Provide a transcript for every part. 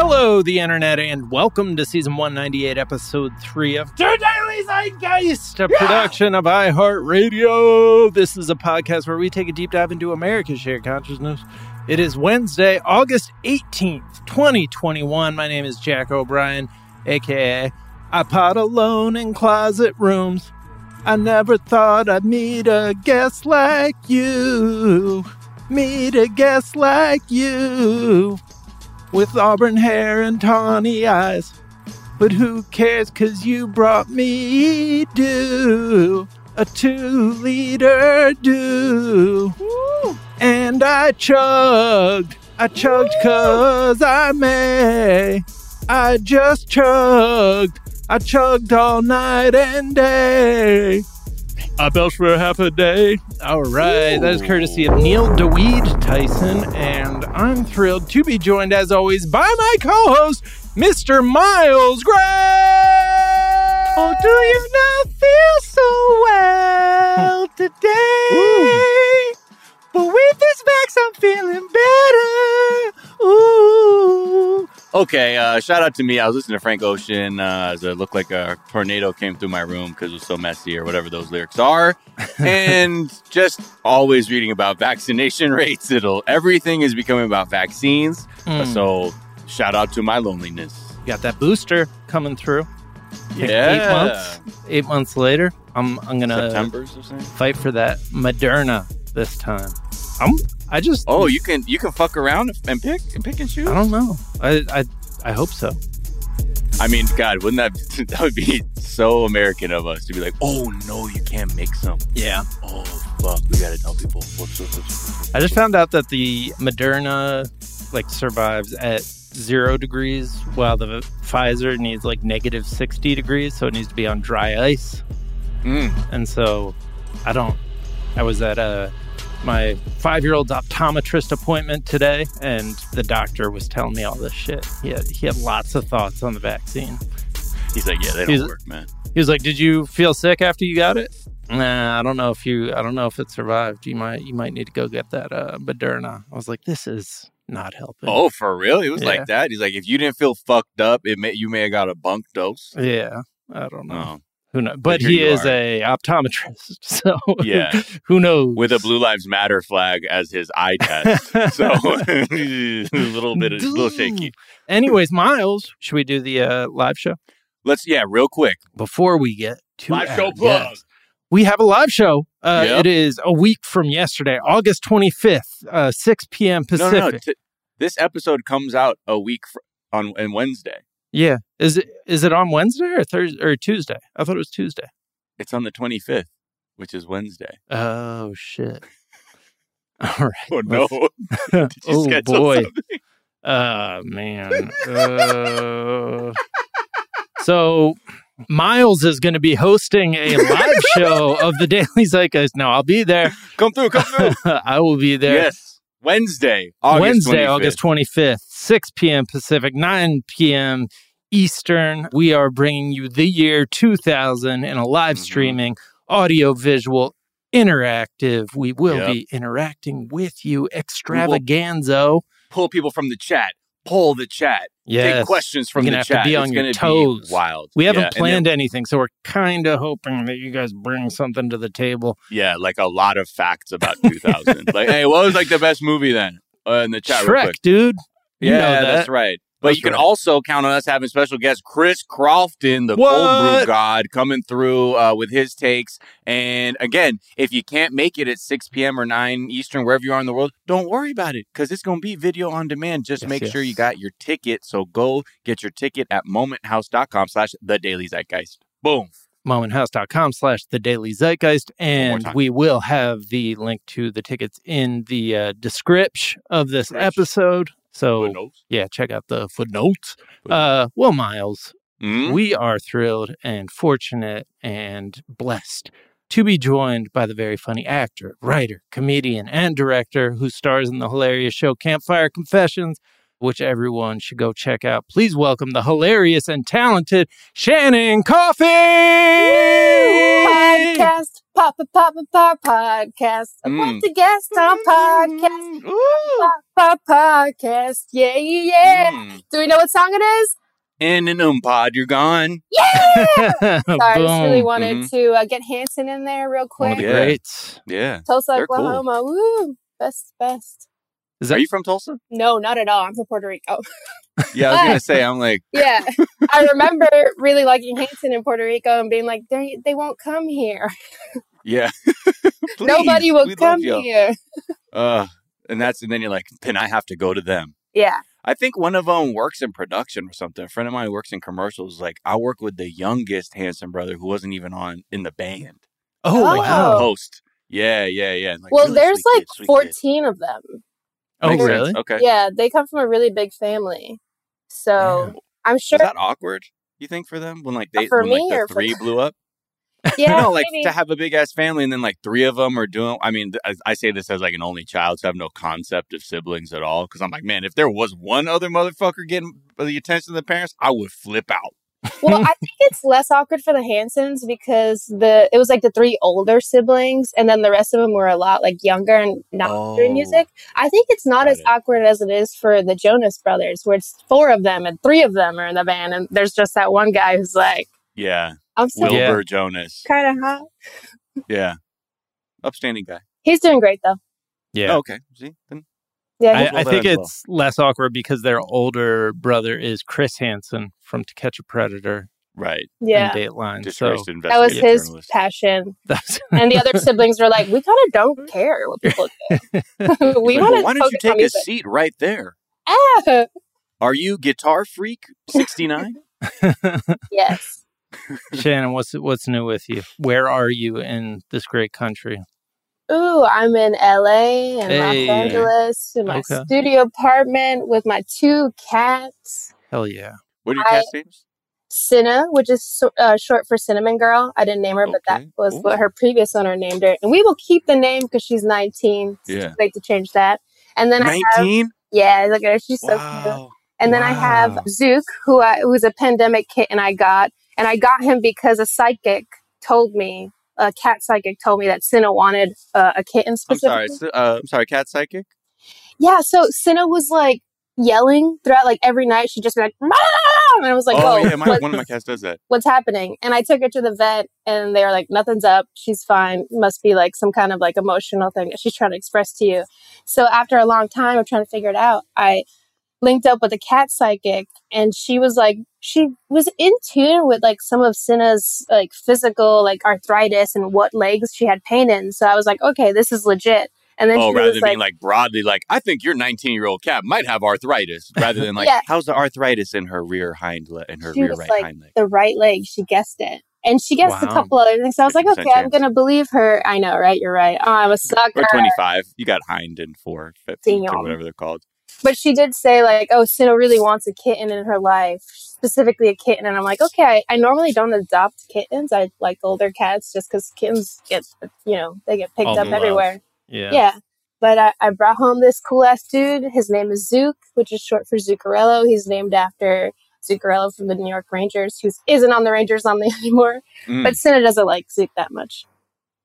Hello, the internet, and welcome to season 198, episode 3 of The Daily Zeitgeist, a production of iHeartRadio. This is a podcast where we take a deep dive into America's shared consciousness. It is Wednesday, August 18th, 2021. My name is Jack O'Brien, aka I pot alone in closet rooms. I never thought I'd meet a guest like you. Meet a guest like you with auburn hair and tawny eyes. But who cares, cause you brought me dew, a two liter dew. And I chugged, I chugged cause I may. I just chugged, I chugged all night and day. I belched for half a day. All right, that is courtesy of Neil DeWeed Tyson, and I'm thrilled to be joined, as always, by my co-host, Mr. Miles Gray. Oh, do you not feel so well today? But with this Vax, I'm feeling better. Ooh. Okay, uh, shout out to me. I was listening to Frank Ocean uh, as it looked like a tornado came through my room because it was so messy or whatever those lyrics are. and just always reading about vaccination rates. It'll everything is becoming about vaccines. Mm. So shout out to my loneliness. Got that booster coming through. Yeah. Eight months. Eight months later, I'm I'm gonna September's fight for that Moderna this time. I'm. I just. Oh, you can you can fuck around and pick and pick and choose. I don't know. I I I hope so. I mean, God, wouldn't that that would be so American of us to be like, oh no, you can't make some. Yeah. Oh fuck, we gotta tell people. Whoops, whoops, whoops, whoops. I just found out that the Moderna like survives at zero degrees, while the Pfizer needs like negative sixty degrees, so it needs to be on dry ice. Mm. And so, I don't. I was at a my five year old's optometrist appointment today, and the doctor was telling me all this shit. He had he had lots of thoughts on the vaccine. He's like, yeah, they don't He's- work, man. He was like, "Did you feel sick after you got it?" Nah, I don't know if you. I don't know if it survived. You might. You might need to go get that uh, Moderna. I was like, "This is not helping." Oh, for real? He was Yeah. like that. He's like, if you didn't feel fucked up, it may you may have got a bunk dose. yeah. I don't know. No, Who knows? But he is are. a optometrist, so Yeah. who knows? with a Blue Lives Matter flag as his eye test. so a little bit, a little shaky. Anyways, Miles, should we do the uh, live show Let's yeah, real quick. before we get to Live show plug. We have a live show. Uh, Yep. It is a week from yesterday, August twenty fifth, uh, six p.m. No, Pacific. no, no. T- this episode comes out a week fr- on on Wednesday. Yeah. Is it is it on Wednesday or Thursday or Tuesday? I thought it was Tuesday. It's on the twenty fifth, which is Wednesday. Oh shit. All right. Oh no! Did you oh boy. something? Oh man. Uh, so Miles is going to be hosting a live show of the Daily Zeitgeist. No, I'll be there. Come through, come through. I will be there. yes, Wednesday, August Wednesday, 25th. August 25th, 6 p.m. Pacific, 9 p.m. Eastern. We are bringing you the year 2000 in a live Mhm. streaming, audio visual, interactive. We will Yep. be interacting with you, extravaganzo. Pull people from the chat. Pull the chat. Take questions from You're the have to chat. be on it's your toes. Wild. We haven't Yeah, and then- planned anything, so we're kind of hoping that you guys bring something to the table. Yeah, like a lot of facts about 2000. like, hey, what was like the best movie then? Uh, in the chat, Shrek, dude. You yeah, that's right. But That's you can right. also count on us having special guest Chris Crofton, the cold brew god, coming through uh, with his takes. And again, if you can't make it at 6 p.m. or 9 Eastern, wherever you are in the world, don't worry about it because it's going to be video on demand. Just Yes, make sure you got your ticket. So go get your ticket at momenthouse.com slash the daily zeitgeist. Boom. momenthouse.com slash the daily zeitgeist and we will have the link to the tickets in the uh, description of this episode so Footnotes. yeah check out the footnotes uh well miles Mhm. we are thrilled and fortunate and blessed to be joined by the very funny actor writer comedian and director who stars in the hilarious show campfire confessions which everyone should go check out. Please welcome the hilarious and talented Shannon Coffey. Podcast, Papa Papa Pop podcast, about Mm. the guest on podcast, Ooh. Papa podcast. Yeah, yeah. Mm. Do we know what song it is? In an umpod, you're gone. Yeah. Sorry, I just really Boom. wanted Mhm. to uh, get Hanson in there real One of quick. the Yeah. greats. Yeah. Tulsa, they're cool. Oklahoma. Woo, best, best. Is Are that you from Tulsa? No, not at all. I'm from Puerto Rico. Yeah, I was gonna say. I'm like, Yeah, I remember really liking Hanson in Puerto Rico and being like, they they won't come here. yeah. Please, Nobody will come here. Uh, and that's and then you're like, then I have to go to them. Yeah. I think one of them works in production or something. A friend of mine who works in commercials. Like, I work with the youngest Hanson brother who wasn't even on in the band. Oh, Oh. wow. Host. Yeah, yeah, yeah. like, well, really there's like kid, sweet kid. 14 of them. Oh, Makes sense. really? Okay. Yeah, they come from a really big family. So I'm sure. Is that awkward? You think for them when like they For when, me like, the or for- three blew up? Yeah, no, like maybe. to have a big ass family and then like three of them are doing. I mean, I, I say this as like an only child, so I have no concept of siblings at all. Because I'm like, man, if there was one other motherfucker getting the attention of the parents, I would flip out. Well, I think it's less awkward for the Hansons because the it was like the three older siblings, and then the rest of them were a lot like younger and not doing Oh. music. I think it's not Got as it. awkward as it is for the Jonas Brothers, where it's four of them and three of them are in the band, and there's just that one guy who's like, Yeah, "I'm still Yeah. Wilbur Jonas. kind of hot." Yeah, upstanding guy. He's doing great though. Yeah. Oh, okay. See, then Yeah, I, I think as well. it's less awkward because their older brother is Chris Hansen from To Catch a Predator right. yeah. and Dateline. So That was his journalist. passion. And the other siblings were like, we kind of don't care what people do. we Like, want well, to why don't you take a seat right there? Ah, Are you guitar freak sixty nine? yes. Shannon. What's what's new with you? Where are you in this great country? Ooh, I'm in LA and Hey. Los Angeles in my Okay. studio apartment with my two cats. Hell yeah. What are your cat names? Cinna, which is uh, short for Cinnamon Girl. I didn't name her, but that was Ooh. what her previous owner named her. And we will keep the name because she's 19. It's Yeah. too late to change that. And then I have, Nineteen. yeah, look at her. She's so cute. And then I have Wow. Zook, who I, who was a pandemic kitten I got, and I got him because a psychic told me, a cat psychic told me that Cinna wanted uh, a kitten I'm sorry. Uh, I'm sorry. Cat psychic. Yeah, so Cinna was like yelling throughout, like every night. She'd just be like, "Meow!" and I was like, oh "Whoa, yeah, my, one of my cats does that. what's happening?" And I took her to the vet, and they were like, "Nothing's up. She's fine. Must be like some kind of like emotional thing that she's trying to express to you." So after a long time of trying to figure it out, I linked up with a cat psychic, and she was like, she was in tune with like some of Cinna's like physical like arthritis and what legs she had pain in. So I was like, "Okay, this is legit." And then Oh, she rather was than like, being like broadly, like I think your 19 year old cat might have arthritis, rather than like Yeah. how's the arthritis in her rear hind leg, in her She rear right like, hind leg. the right leg. She guessed it. And she guessed a couple other things. So I was like, 50% okay, I'm going to believe her. I know, right? You're right. Oh, I'm a sucker. Or 25. You got hind and four, 15, or whatever they're called. But she did say, like, oh, Cinna really wants a kitten in her life, specifically a kitten. And I'm like, okay, I, I normally don't adopt kittens. I like older cats just because kittens get, you know, they get picked All up the love. everywhere. Yeah. Yeah. But I, I brought home this cool ass dude. His name is Zook, which is short for Zuccarello. He's named after Zuccarello from the New York Rangers, who isn't on the Rangers on the anymore. Mm. But Cinna doesn't like Zook that much.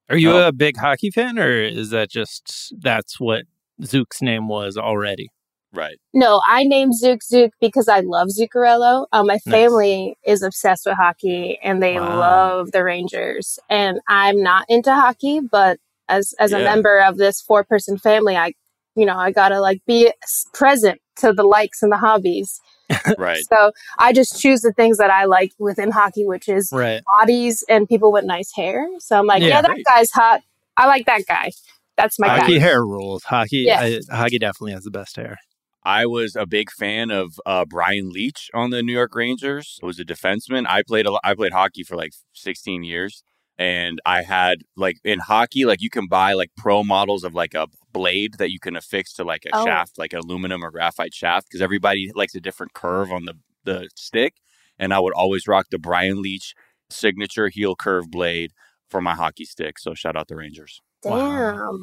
Are you Oh. a big hockey fan, or is that just that's what Zook's name was already? Right. No, I named Zook Zook because I love Zuccarello. Um, my Nice. family is obsessed with hockey and they Wow. love the Rangers. And I'm not into hockey, but as as a member of this four person family, I you know I gotta like be present to the likes and the hobbies. Right. So I just choose the things that I like within hockey, which is Right. bodies and people with nice hair. So I'm like, Yeah. yeah, that Great. guy's hot. I like that guy. That's my hockey guy. hair rules. Hockey. Yeah. I, hockey definitely has the best hair. I was a big fan of uh, Brian Leetch on the New York Rangers. I was a defenseman. I played a lo- I played hockey for like 16 years, and I had like in hockey, like you can buy like pro models of like a blade that you can affix to like a Oh. shaft, like an aluminum or graphite shaft, because everybody likes a different curve on the the stick. And I would always rock the Brian Leetch signature heel curve blade for my hockey stick. So shout out the Rangers. Damn. Wow.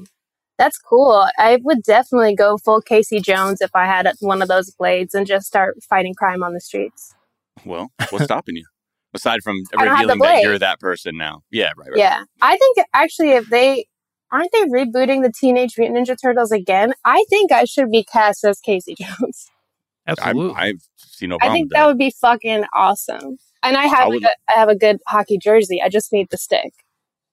That's cool. I would definitely go full Casey Jones if I had one of those blades and just start fighting crime on the streets. Well, what's stopping you? Aside from I don't have the revealing that you're that person now. Yeah, right, right. Yeah. I think actually if they aren't they rebooting the Teenage Mutant Ninja Turtles again? I think I should be cast as Casey Jones. I'm, Absolutely. I've seen no I think with that that. would be fucking awesome. And I I have would- like a, I have a good hockey jersey. I just need the stick.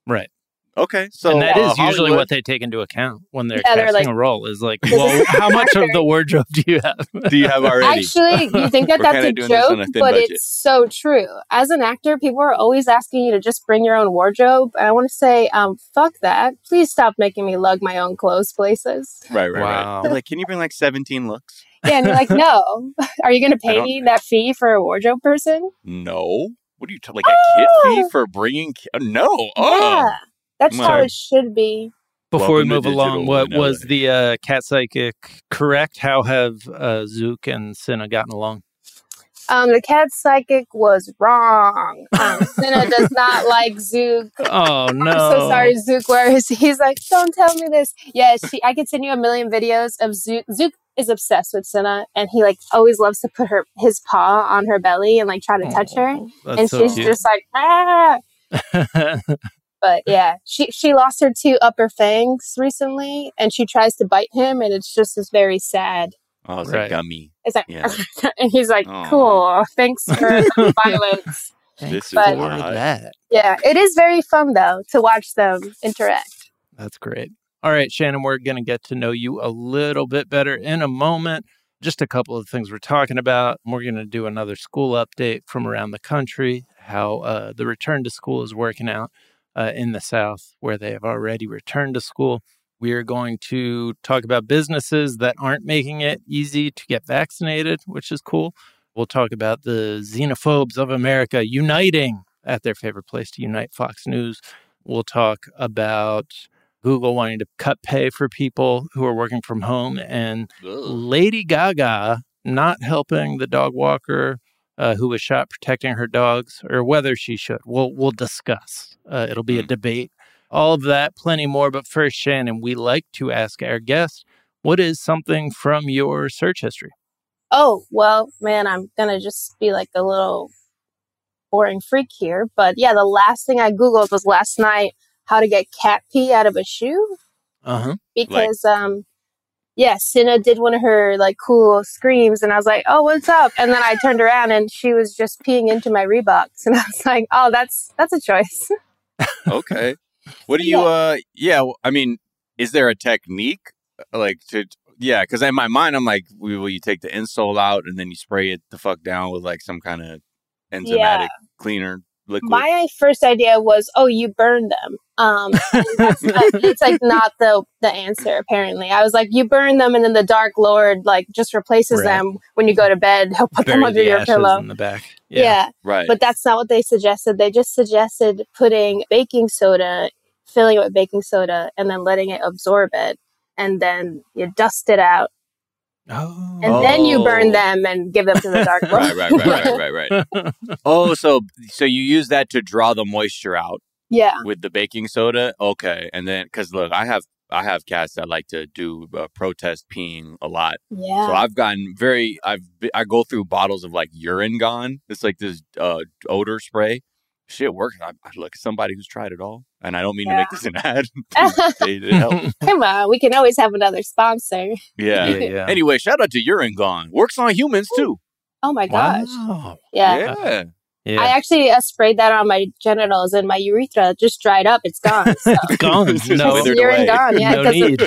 right. Okay, so and that is uh, usually Hollywood- what they take into account when they're Yeah, they're casting like- a role is like, well, how much of the wardrobe do you have? do you have already. Actually, you think that that's a doing this on joke, a but budget. it's so true. As an actor, people are always asking you to just bring your own wardrobe. And I want to say, um, fuck that. Please stop making me lug my own clothes places. right, right, Wow. right. Like, can you bring like 17 looks? Yeah, and you're like, no. Are you going to pay me that fee for a wardrobe person? No. What are you talking? Like a kid fee Oh. for bringing? Ki- no. Oh. Yeah, that's how it should be. Before we Welcome to move along, what was the uh, cat psychic correct? How have uh, Zook and Cinna gotten along? Um, the cat psychic was wrong. Um, Cinna does not like Zook. Oh no! I'm so sorry, Zook. Where is he? he's like, don't tell me this. Yes, she, I could send you a million videos of Zook. Zook is obsessed with Cinna, and he like always loves to put her his paw on her belly and like try to touch her, Oh, That's and so she's cute. just like ah. But yeah, she she lost her two upper fangs recently, and she tries to bite him, and it's just this very sad. Oh, it's Right. like gummy. It's like, Yeah. and he's like, Aw. cool, thanks for the violence. This is But- that. Yeah, it is very fun though to watch them interact. That's great. All right, Shannon, we're going to get to know you a little bit better in a moment. Just a couple of things we're talking about. We're going to do another school update from around the country, how uh, the return to school is working out uh, in the South, where they have already returned to school. We are going to talk about businesses that aren't making it easy to get vaccinated, which is cool. We'll talk about the xenophobes of America uniting at their favorite place to unite, Fox News. We'll talk about Google wanting to cut pay for people who are working from home and Ugh. Lady Gaga not helping the dog walker uh, who was shot protecting her dogs, or whether she should. We'll we'll discuss. Uh, it'll be a Hmm. debate. All of that, plenty more. But first, Shannon, we like to ask our guests, what is something from your search history? Oh, well, man, I'm gonna just be like a little boring freak here. But yeah, the last thing I Googled was last night how to get cat pee out of a shoe. Uh huh. Because um yeah, Cinna did one of her like cool screams and I was like, Oh, what's up? And then I turned around and she was just peeing into my Reeboks and I was like, Oh, that's that's a choice. okay. What do you? uh Yeah. I mean, is there a technique uh, like to? Yeah, because in my mind, I'm like, we- will you take the insole out and then you spray it the fuck down with like some kind of enzymatic Yeah. cleaner liquid? My first idea was, oh, you burn them. Um, that's not- it's like not the the answer. Apparently, I was like, you burn them, and then the Dark Lord like just replaces Right. them when you go to bed. He'll put them under the your ashes pillow. in the back. Yeah. right. but that's not what they suggested. They just suggested putting baking soda, filling it with baking soda, and then letting it absorb it, and then you dust it out, Oh. and then you burn Oh. them and give them to the Dark Lord. right, right, right, right, right, right. Oh, so so you use that to draw the moisture out yeah. with the baking soda? Okay, and then because look, I have I have cats that like to do uh, protest peeing a lot. Yeah. So I've gotten very I've I go through bottles of like urine gone. It's like this uh odor spray. Shit works. I, I look somebody who's tried it all, and I don't mean to make this an ad. they, it. Come on, we can always have another sponsor. Yeah. yeah, yeah. Anyway, shout out to Urine Gone. Works on humans too. Oh my gosh. Wow. Yeah. Yeah. Yeah. I actually uh, sprayed that on my genitals and my urethra just dried up. It's gone. So. it's gone. It's just no, withered urine away. gone. Yeah, no 'cause need.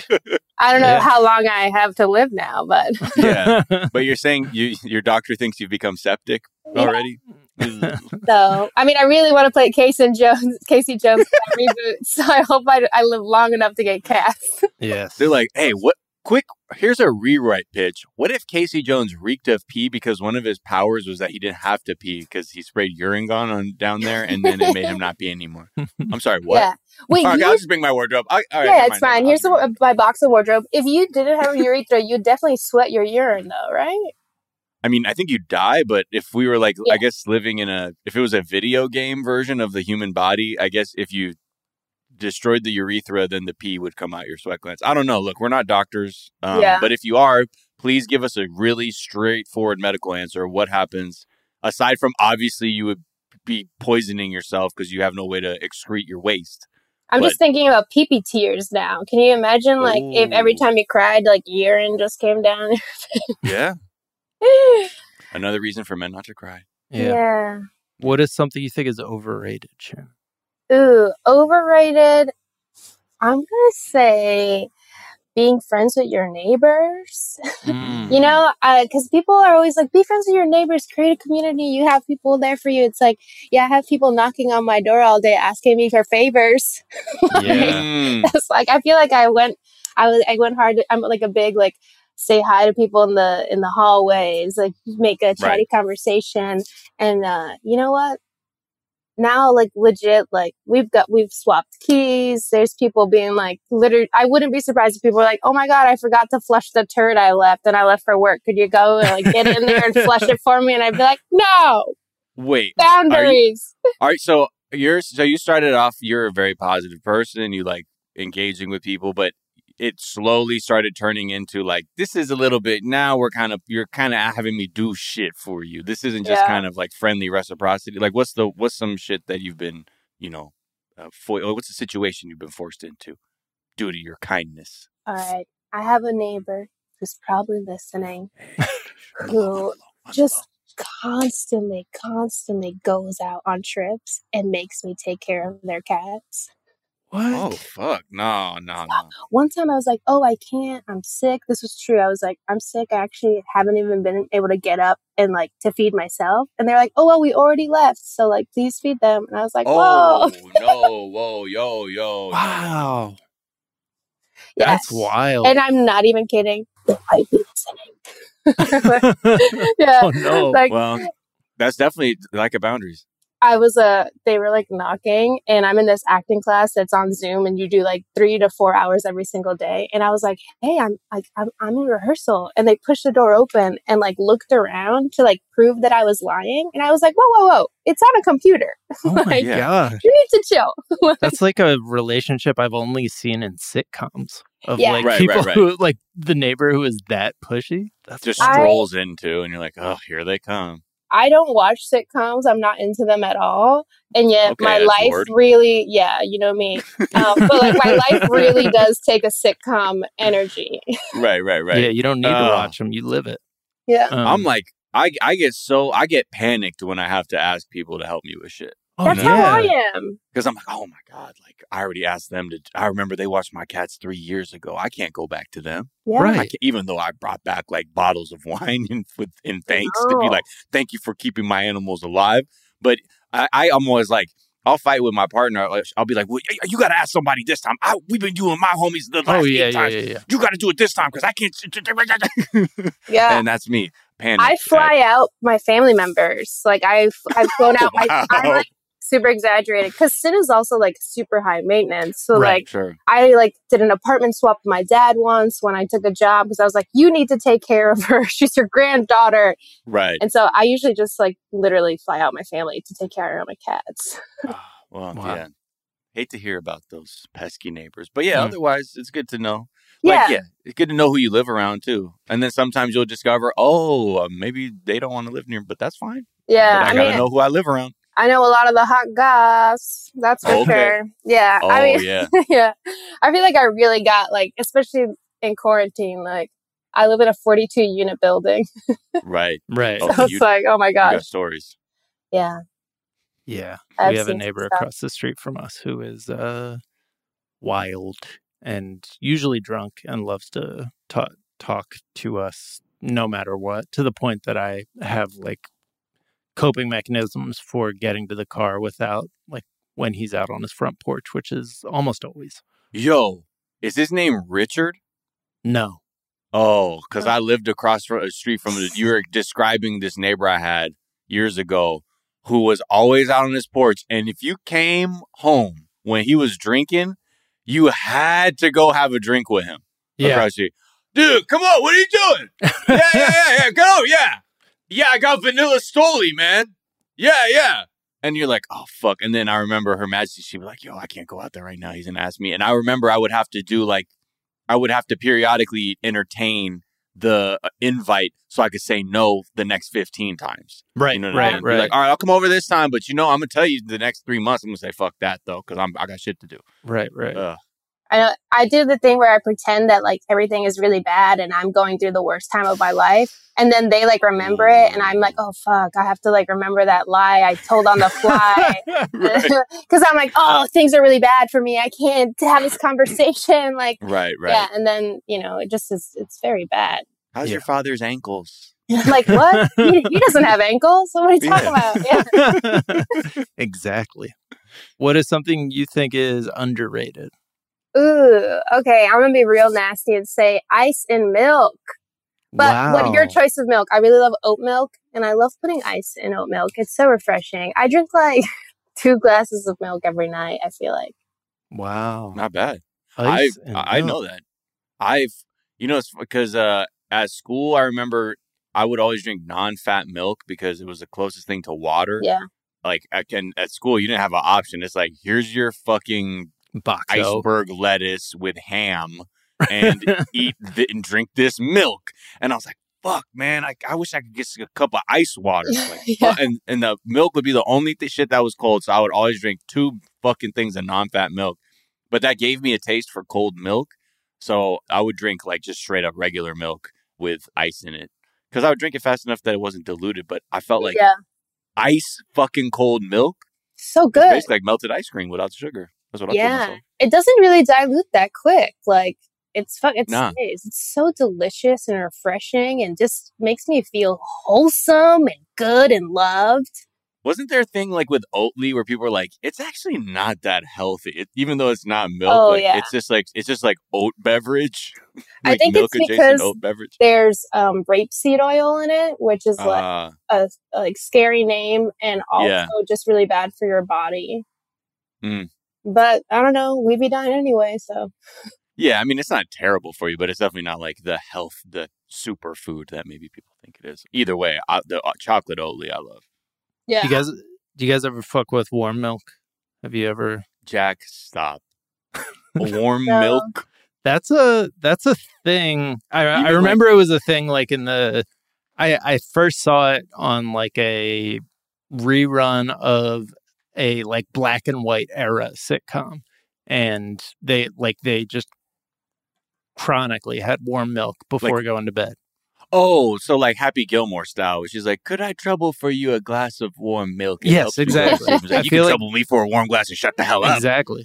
I don't know Yeah. how long I have to live now, but Yeah. But you're saying you your doctor thinks you've become septic already? so I mean, I really want to play Casey Jones, Casey Jones reboot. So I hope I, I live long enough to get cast. yes. They're like, hey, what? Quick, here's a rewrite pitch. What if Casey Jones reeked of pee because one of his powers was that he didn't have to pee because he sprayed urine gone on down there, and then it made him not pee anymore? I'm sorry, what? Yeah. Wait. Okay, you I'll just bring my wardrobe. I, all right, yeah, it's fine. never Here's mind. my box of wardrobe. If you didn't have a urethra, you'd definitely sweat your urine, though, right? I mean, I think you die, but if we were like, Yeah. I guess living in a, if it was a video game version of the human body, I guess if you destroyed the urethra, then the pee would come out your sweat glands. I don't know. Look, we're not doctors, um, Yeah. but if you are, please give us a really straightforward medical answer. What happens aside from obviously you would be poisoning yourself because you have no way to excrete your waste. I'm But- just thinking about pee pee tears now. Can you imagine, like, if every time you cried, like urine just came down? Yeah. Another reason for men not to cry. Yeah. yeah. What is something you think is overrated, Shannon? Ooh, overrated. I'm gonna say being friends with your neighbors. Mm. You know, because people are always like, be friends with your neighbors, create a community. You have people there for you. It's like, yeah, I have people knocking on my door all day asking me for favors. Yeah. Mm. it's like I feel like I went, I was, I went hard. I'm like a big like say hi to people in the in the hallways, like make a chatty conversation, and uh, you know what? Now, like legit, like we've got we've swapped keys. There's people being like, literally, I wouldn't be surprised if people were like, "Oh my god, I forgot to flush the turd I left, and I left for work. Could you go and like get in there and flush it for me?" And I'd be like, "No Wait. boundaries." All right. So you're so you started off. You're a very positive person. And you like engaging with people, but it slowly started turning into like this is a little bit now we're kind of you're kind of having me do shit for you. This isn't just Yeah. kind of like friendly reciprocity. Like what's the what's some shit that you've been you know uh, for what's the situation you've been forced into due to your kindness? All right, I have a neighbor who's probably listening. who just constantly, constantly goes out on trips and makes me take care of their cats. Oh, what? Oh fuck no no no. One time I was like, oh, I can't. I'm sick. This was true. I was like, I'm sick. I actually haven't even been able to get up and like to feed myself. And they're like, oh, well, we already left. So like, please feed them. And I was like, Oh whoa. no! Whoa! Yo! Yo! Wow. Yes. That's wild. And I'm not even kidding. They might be listening. yeah. oh no. Like, Well, that's definitely lack of boundaries. I was uh they were like knocking and I'm in this acting class that's on Zoom and you do like 3 to 4 hours every single day and I was like, "Hey, I'm like I'm, I'm in rehearsal." And they pushed the door open and like looked around to like prove that I was lying and I was like, "Whoa, whoa, whoa. It's on a computer. oh my like, yeah. gosh. You need to chill." That's like a relationship I've only seen in sitcoms of Yeah. like Right, people right, right. who like the neighbor who is that pushy. That's Just wild. I- strolls into, and you're like, oh, here they come. I don't watch sitcoms. I'm not into them at all. And yet Okay, my life word. really, yeah, you know me. Um, but like my life really does take a sitcom energy. Right, right, right. Yeah, you don't need to Oh. watch them. You live it. Yeah. Um, I'm like, I I get so I get panicked when I have to ask people to help me with shit oh, That's yeah. how I am. because I'm like, oh my god, like I already asked them to. I remember they watched my cats three years ago. I can't go back to them. Yeah. Right. Even though I brought back like bottles of wine in with in thanks to be Oh. like, thank you for keeping my animals alive. But I, I I'm always like. I'll fight with my partner. I'll be like, well, "You got to ask somebody this time. I, we've been doing my homies the oh, last Oh eight yeah, yeah, times. yeah, yeah. You got to do it this time because I can't." Yeah. and that's me. Panic. I fly out my family members. Like I've I've flown out my I'm like super exaggerated because Sin is also like super high maintenance. So Right. like Sure. I like did an apartment swap with my dad once when I took a job because I was like, you need to take care of her. She's your granddaughter. Right. And so I usually just like literally fly out my family to take care of my cats. Well, Wow. yeah. Hate to hear about those pesky neighbors, but yeah. Hmm. Otherwise, it's good to know. Yeah. Like, yeah, it's good to know who you live around too. And then sometimes you'll discover, oh, uh, maybe they don't want to live near, but that's fine. Yeah. but I, I, gotta mean, know who I live around. I know a lot of the hot goss. That's for Okay. sure. Yeah. Oh I mean, yeah, yeah. I feel like I really got like, especially in quarantine, like I live in a 42 unit building. right. Right. Oh, So it's you- like, oh my You got gosh. stories. Yeah. Yeah. I've we have a neighbor across the street from us who is uh wild and usually drunk and loves to talk talk to us no matter what to the point that I have like coping mechanisms for getting to the car without like when he's out on his front porch which is almost always Yo, is his name Richard? no Oh, because oh. I lived across fro- a street from it. You were describing this neighbor I had years ago who was always out on his porch. And if you came home when he was drinking, you had to go have a drink with him yeah across the street. Dude, come on, what are you doing? yeah, yeah, yeah, yeah. Go, yeah. Yeah, I got vanilla stoli, man. Yeah, yeah. And you're like, oh fuck. And then I remember her majesty, she'd be like, yo, I can't go out there right now. He's gonna ask me. And I remember I would have to do like I would have to periodically entertain the uh, invite so I could say no the next 15 times. Right, You know what I right, mean? Right. Like, all right, I'll come over this time, but you know, I'm gonna tell you the next three months. I'm gonna say fuck that though, because I'm I got shit to do. right, right. Ugh. I I do the thing where I pretend that like everything is really bad and I'm going through the worst time of my life. And then they like remember it and I'm like, oh fuck, I have to like remember that lie I told on the fly. right, Because I'm like, oh, things are really bad for me. I can't have this conversation. Like, right, right. yeah. And then, you know, it just is, it's very bad. How's Yeah. your father's ankles? like, what? he, he doesn't have ankles. What are you talking Yeah. about? Yeah. exactly. What is something you think is underrated? Ooh, okay. I'm going to be real nasty and say ice in milk. But what your choice of milk? I really love oat milk and I love putting ice in oat milk. It's so refreshing. I drink like two glasses of milk every night, I feel like. Wow. Not bad. Ice I I know that. I've you know it's because uh at school I remember I would always drink non-fat milk because it was the closest thing to water. Yeah. Like I can at school you didn't have an option. It's like here's your fucking Boxo. iceberg lettuce with ham and eat th- and drink this milk. And I was like, fuck, man, I, I wish I could get a cup of ice water. Like, Yeah. and, and the milk would be the only th- shit that was cold. So I would always drink two fucking things of non fat milk. But that gave me a taste for cold milk. So I would drink like just straight up regular milk with ice in it. Because I would drink it fast enough that it wasn't diluted. But I felt like yeah. ice fucking cold milk. So It's good. basically like melted ice cream without the sugar. That's what I told Yeah. It doesn't really dilute that quick. Like, it's fun. It Nah. stays. It's so delicious and refreshing and just makes me feel wholesome and good and loved. Wasn't there a thing like with Oatly where people were like, it's actually not that healthy, it, even though it's not milk. Oh, like, yeah. It's just like it's just like oat beverage. I think it's because oat beverage. There's um, rapeseed oil in it, which is like Uh, a, a like scary name and also Yeah. just really bad for your body. Mm. But I don't know. We'd be dying anyway. So yeah, I mean it's not terrible for you, but it's definitely not like the health, the superfood that maybe people think it is. Either way, I, the uh, chocolate Oatly I love. yeah. You guys, do you guys ever fuck with warm milk? Have you ever? Jack, stop. Warm No. milk. That's a that's a thing. I I Even, remember it was a thing like in the. I I first saw it on like a rerun of a like black and white era sitcom, and they like they just chronically had warm milk before going to bed. Oh, so like Happy Gilmore style, which is like, could I trouble for you a glass of warm milk? It Yes, you exactly. fall asleep." I Like, you can like- trouble me for a warm glass and shut the hell up. Exactly.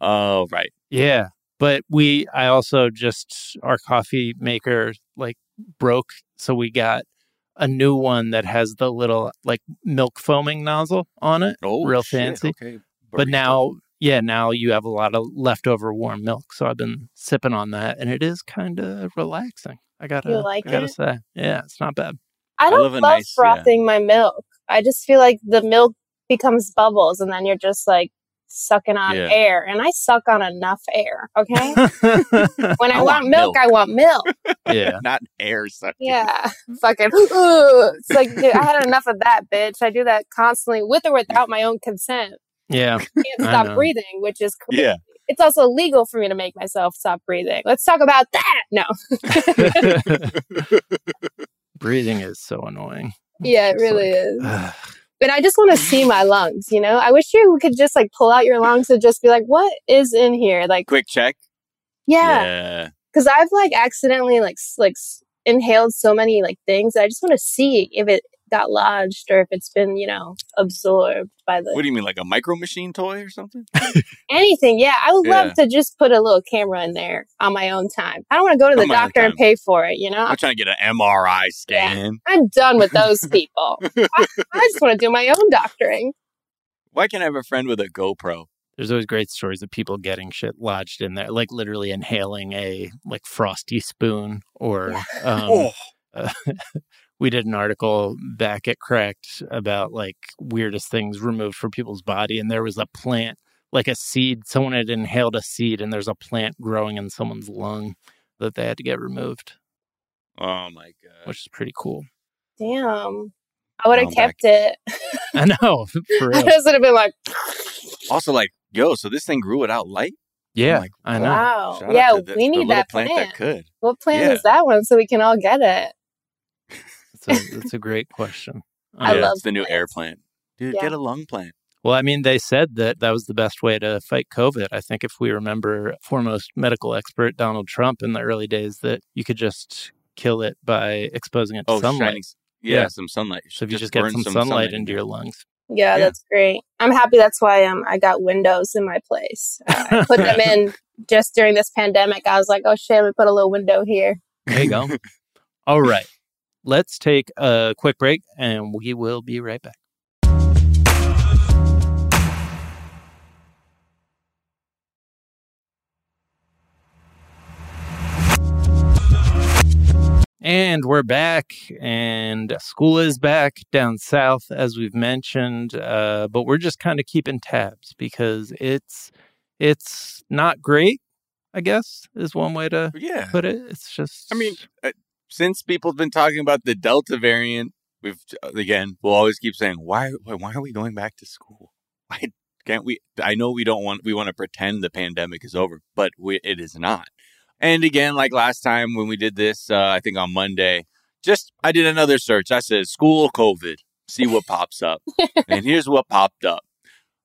Oh, right. Yeah. But we, I also just, our coffee maker like broke. So we got a new one that has the little like milk foaming nozzle on it. Oh, Real shit. fancy. Okay. But now, yeah, now you have a lot of leftover warm milk. So I've been sipping on that and it is kind of relaxing. I gotta, You like I gotta it? say. Yeah, it's not bad. I don't love love, a nice- yeah. frothing my milk. I just feel like the milk becomes bubbles and then you're just like sucking on Yeah. air. And I suck on enough air. Okay. when I, I want, want milk, milk. I want milk. yeah. not air sucking. Yeah. Fucking. Ugh. It's like, dude, I had enough of that, bitch. I do that constantly with or without my own consent. Yeah. Can't stop know. breathing, which is crazy. Yeah. It's also illegal for me to make myself stop breathing. Let's talk about that. No. Breathing is so annoying. yeah, it It's really like, is. ugh. And I just want to see my lungs, you know? I wish you could just like pull out your lungs and just be like, what is in here? Like, Quick check. yeah. Yeah. Cause I've like accidentally like, like inhaled so many like things. I just want to see if it got lodged or if it's been, you know, absorbed by the What do you mean, like a micro machine toy or something? anything. Yeah. I would love to just put a little camera in there on my own time. I don't want to go to the On doctor and pay for it, you know? I'm trying to get an MRI scan. I'm done with those people. I, I just want to do my own doctoring. Why can't I have a friend with a GoPro? There's always great stories of people getting shit lodged in there, like literally inhaling a like frosty spoon or um, oh, uh, we did an article back at Cracked about like weirdest things removed from people's body, and there was a plant, like a seed. Someone had inhaled a seed, and there's a plant growing in someone's lung that they had to get removed, oh my god. which is pretty cool. Damn. I would have oh Going kept it. I know, for I just would have been like, Also, like, yo, so this thing grew without light? Oh yeah, like, I know. Wow. Shout Yeah, the- we need little that plant plant. that could. What plant Yeah. is that one so we can all get it? That's a, that's a great question. I Um, love it's the new air plants. plant. Dude, Yeah. get a lung plant. Well, I mean, they said that that was the best way to fight COVID. I think if we remember foremost medical expert Donald Trump in the early days, that you could just kill it by exposing it to Oh, sunlight. shining. Yeah, Yeah. some sunlight. So if you just, get burn some, sunlight into your lungs. Yeah, Yeah. that's great. I'm happy that's why um I got windows in my place. Uh, I put them in just during this pandemic. I was like, oh shit, we put a little window here. There you go. All right. Let's take a quick break and we will be right back. And we're back, and school is back down south, as we've mentioned. Uh, but we're just kind of keeping tabs because it's it's not great. I guess is one way to Yeah. put it. It's just. I mean, uh, since people have been talking about the Delta variant, we've again, we'll always keep saying, why, why, are we going back to school? Why can't we? I know we don't want, we want to pretend the pandemic is over, but we, it is not. And again, like last time when we did this, uh, I think on Monday, just I did another search. I said school COVID, see what pops up, and here's what popped up.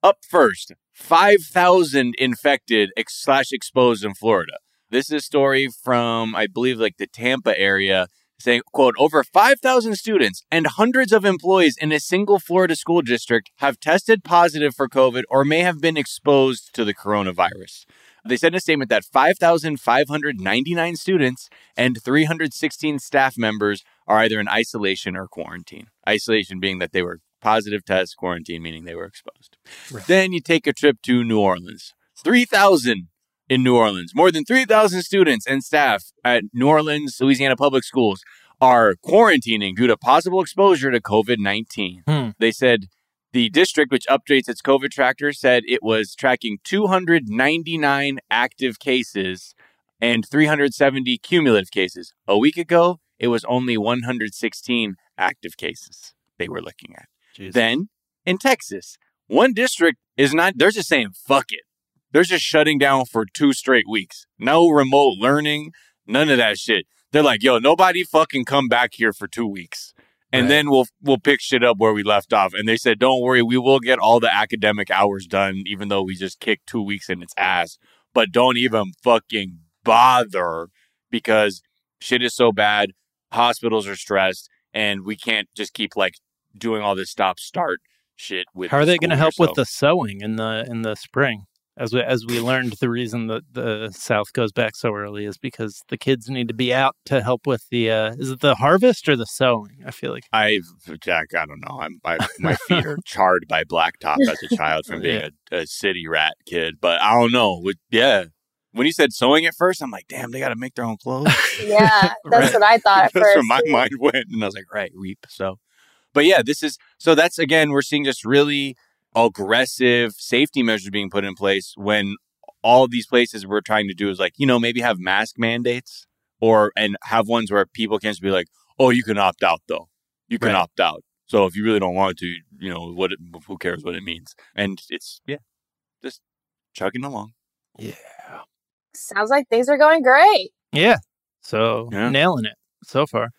Up first, five thousand infected ex- slash exposed in Florida. This is a story from, I believe, like the Tampa area saying, quote, over 5,000 students and hundreds of employees in a single Florida school district have tested positive for COVID or may have been exposed to the coronavirus. They said in a statement that 5,599 students and 316 staff members are either in isolation or quarantine. Isolation being that they were positive test, quarantine meaning they were exposed. Right. Then you take a trip to New Orleans. 3,000 in New Orleans. More than 3,000 students and staff at New Orleans, Louisiana Public Schools are quarantining due to possible exposure to COVID 19. Hmm. They said the district, which updates its COVID tracker, said it was tracking 299 active cases and 370 cumulative cases. A week ago, it was only 116 active cases they were looking at. Jeez. Then in Texas, one district is not, they're just saying, fuck it. They're just shutting down for two straight weeks. No remote learning, none of that shit. They're like, yo, nobody fucking come back here for two weeks. And Right. then we'll we'll pick shit up where we left off. And they said, Don't worry, we will get all the academic hours done, even though we just kicked two weeks in its ass. But don't even fucking bother because shit is so bad. Hospitals are stressed, and we can't just keep like doing all this stop start shit with How are they going to help year. with the sewing in the in the spring? As we as we learned, the reason that the South goes back so early is because the kids need to be out to help with the uh, is it the harvest or the sowing? I feel like I, Jack, I don't know. I'm, I, my feet are charred by blacktop as a child from being a, a city rat kid. But I don't know. With, yeah, when you said sewing at first, I'm like, damn, they got to make their own clothes. Yeah, that's Right. what I thought at that's first. where my mind went, and I was like, right, reap. So, but yeah, this is so. That's again, we're seeing just really aggressive safety measures being put in place when all these places we're trying to do is like, you know, maybe have mask mandates or and have ones where people can just be like, oh, you can opt out though. You can Right. opt out. So if you really don't want to, you know, what it, who cares what it means? And it's yeah, just chugging along. yeah, Sounds like things are going great. yeah. So Yeah. nailing it so far.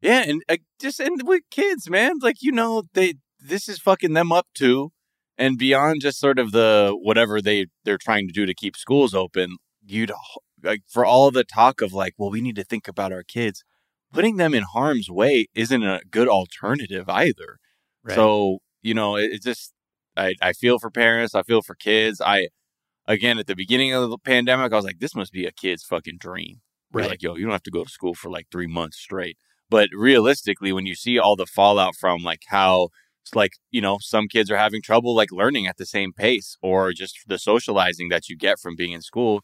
Yeah, and uh, just and with kids, man, like you know, they this is fucking them up too, and beyond just sort of the whatever they they're trying to do to keep schools open. You'd like for all the talk of like, well, we need to think about our kids. Putting them in harm's way isn't a good alternative either. Right. So you know, it, it's just I I feel for parents, I feel for kids. I again at the beginning of the pandemic, I was like, this must be a kid's fucking dream. Right. like, yo, you don't have to go to school for like three months straight. But realistically, when you see all the fallout from like how like, you know, some kids are having trouble like learning at the same pace or just the socializing that you get from being in school,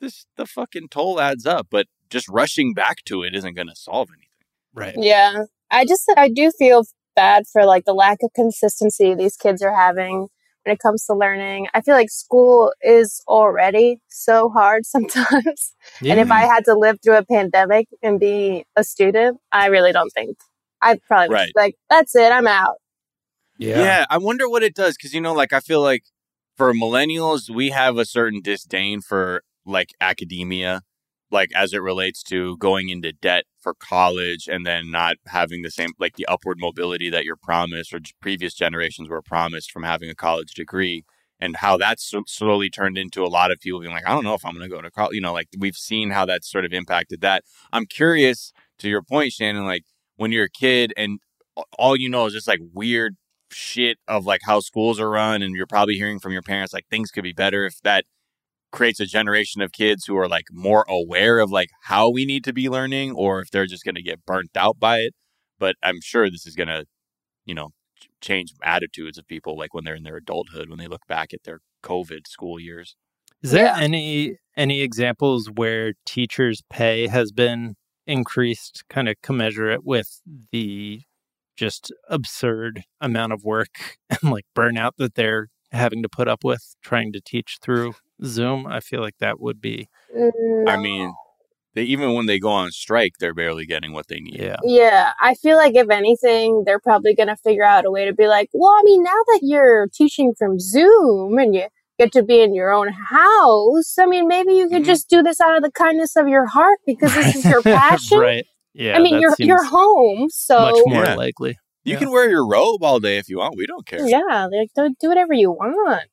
this the fucking toll adds up. But just rushing back to it isn't gonna solve anything. right. Yeah. I just I do feel bad for like the lack of consistency these kids are having when it comes to learning. I feel like school is already so hard sometimes. Yeah. And if I had to live through a pandemic and be a student, I really don't think I'd probably Right. like, that's it, I'm out. Yeah. Yeah. I wonder what it does because you know, like I feel like for millennials, we have a certain disdain for like academia, like as it relates to going into debt for college and then not having the same, like the upward mobility that you're promised or previous generations were promised from having a college degree. And how that's slowly turned into a lot of people being like, I don't know if I'm going to go to college. You know, like we've seen how that's sort of impacted that. I'm curious to your point, Shannon, like when you're a kid and all you know is just like weird shit of like how schools are run and you're probably hearing from your parents like things could be better if that creates a generation of kids who are like more aware of like how we need to be learning or if they're just going to get burnt out by it but i'm sure this is going to you know change attitudes of people like when they're in their adulthood when they look back at their covid school years Is there Yeah. any any examples where teachers' pay has been increased, kind of commensurate with the just absurd amount of work and like burnout that they're having to put up with trying to teach through Zoom? I feel like that would be i mean they even when they go on strike they're barely getting what they need yeah. Yeah, I feel like if anything, they're probably going to figure out a way to be like, well, I mean, now that you're teaching from Zoom and you get to be in your own house, I mean, maybe you could Mhm. just do this out of the kindness of your heart because this is your passion. right. Yeah. I mean, that you're seems you're home, so much more Yeah. likely. you Yeah. can wear your robe all day if you want we don't care yeah, like do, do whatever you want.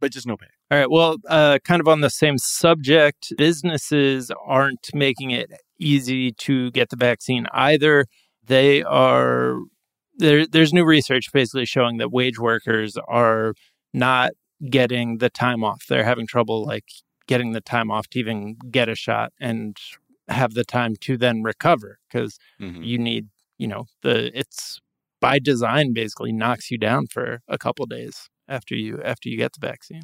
but just no pay All right. Well, uh, kind of on the same subject, businesses aren't making it easy to get the vaccine either. They are there. There's new research basically showing that wage workers are not getting the time off. They're having trouble like getting the time off to even get a shot and have the time to then recover because Mhm. you need, you know, the it's by design basically knocks you down for a couple days after you after you get the vaccine.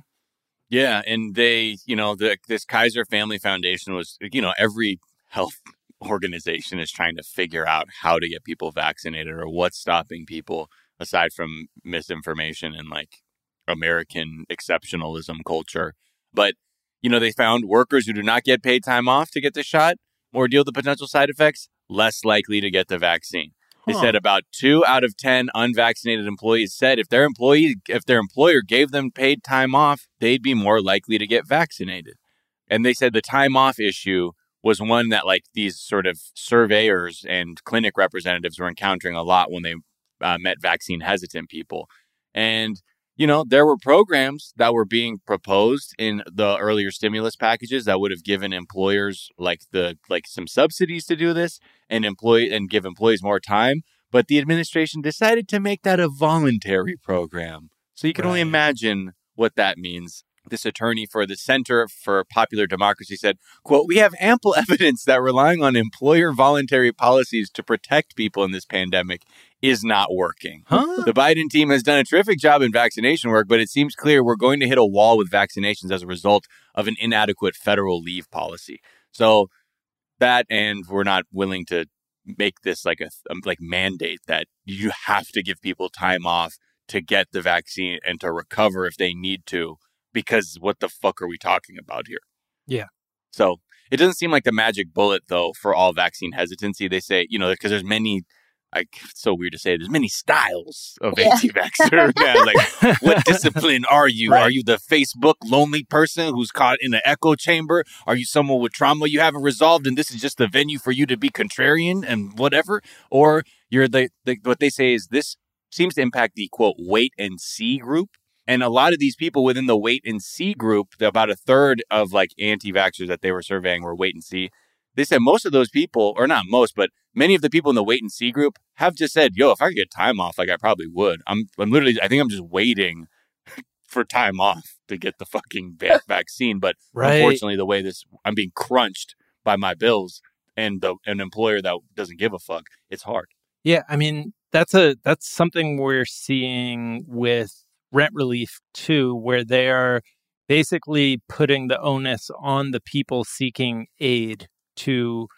Yeah, and they, you know, the this Kaiser Family Foundation was, you know, every health organization is trying to figure out how to get people vaccinated or what's stopping people aside from misinformation and like American exceptionalism culture. But, you know, they found workers who do not get paid time off to get the shot or deal with the potential side effects less likely to get the vaccine. They Huh. said about two out of ten unvaccinated employees said if their employee, if their employer gave them paid time off, they'd be more likely to get vaccinated. And they said the time off issue was one that like these sort of surveyors and clinic representatives were encountering a lot when they uh, met vaccine hesitant people. And you know, there were programs that were being proposed in the earlier stimulus packages that would have given employers like the like some subsidies to do this and employ and give employees more time. But the administration decided to make that a voluntary program. So you can only imagine what that means. This attorney for the Center for Popular Democracy said, quote, we have ample evidence that relying on employer voluntary policies to protect people in this pandemic is not working. Huh? The Biden team has done a terrific job in vaccination work, but it seems clear we're going to hit a wall with vaccinations as a result of an inadequate federal leave policy. So that, and we're not willing to make this like a um, like mandate that you have to give people time off to get the vaccine and to recover if they need to. Because what the fuck are we talking about here? Yeah. So it doesn't seem like the magic bullet though for all vaccine hesitancy. They say you know because there's many. I, it's so weird to say. There's many styles of Yeah. anti-vaxxer. like what discipline are you? Right. Are you the Facebook lonely person who's caught in an echo chamber? Are you someone with trauma you haven't resolved and this is just the venue for you to be contrarian and whatever? Or you're the, the what they say is this seems to impact the quote wait and see group. And a lot of these people within the wait and see group, about a third of like anti-vaxxers that they were surveying were wait and see. They said most of those people, or not most, but many of the people in the wait and see group have just said, "Yo, if I could get time off, like I probably would." I'm, I'm literally, I think I'm just waiting for time off to get the fucking va- vaccine. But Right. unfortunately, the way this, I'm being crunched by my bills and the an employer that doesn't give a fuck. It's hard. Yeah, I mean that's a that's something we're seeing with rent relief too, where they are basically putting the onus on the people seeking aid to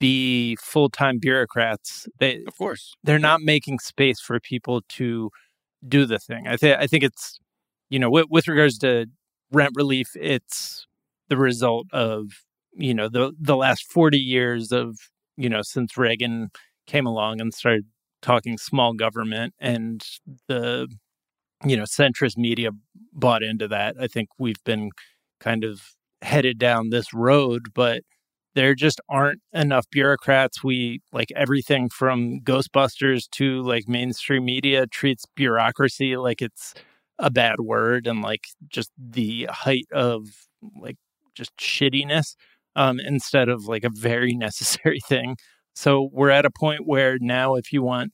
be full time bureaucrats. They Of course. they're not making space for people to do the thing. I think I think it's you know with, with regards to rent relief, it's the result of you know the the last forty years of you know since Reagan came along and started talking small government and the you know centrist media bought into that. I think we've been kind of headed down this road, but there just aren't enough bureaucrats. We like everything from Ghostbusters to like mainstream media treats bureaucracy like it's a bad word and like just the height of like just shittiness um, instead of like a very necessary thing. So we're at a point where now, if you want,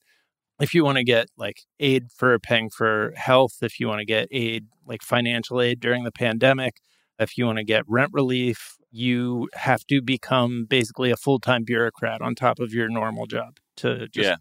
if you want to get like aid for paying for health, if you want to get aid like financial aid during the pandemic, if you want to get rent relief, you have to become basically a full time bureaucrat on top of your normal job to just yeah.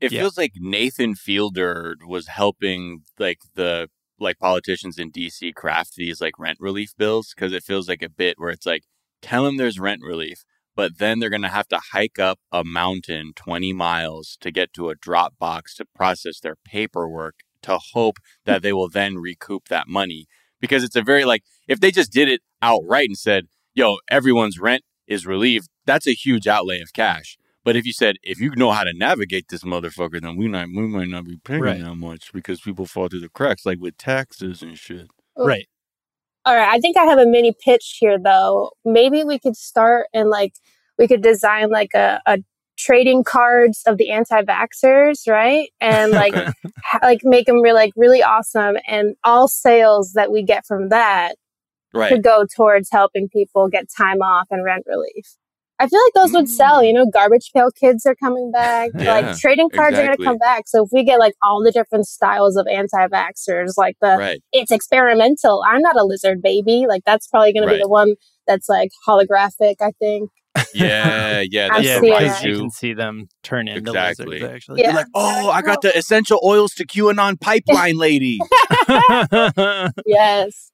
It yeah. feels like Nathan Fielder was helping like the like politicians in DC craft these like rent relief bills because it feels like a bit where it's like tell them there's rent relief, but then they're going to have to hike up a mountain 20 miles to get to a drop box to process their paperwork to hope hmm. that they will then recoup that money because it's a very like if they just did it outright and said, "Yo, everyone's rent is relieved," that's a huge outlay of cash. But if you said, if you know how to navigate this motherfucker, then we not we might not be paying Right. that much because people fall through the cracks, like with taxes and shit. right. All right, I think I have a mini pitch here though. Maybe we could start and like we could design like a, a trading cards of the anti-vaxxers, right? And like ha- like make them really like really awesome and all sales that we get from that Right. could go towards helping people get time off and rent relief. I feel like those would sell, you mm. know, garbage pail kids are coming back. Yeah, like trading cards are going to come back. So if we get like all the different styles of anti-vaxxers, like the right. it's experimental. I'm not a lizard baby. Like that's probably going to Right. be the one that's like holographic. I think. Yeah, yeah. That's yeah, the seeing because you can see them turn into Exactly. lizards. Actually, Yeah. You're like, oh, I got the essential oils to QAnon pipeline lady. yes.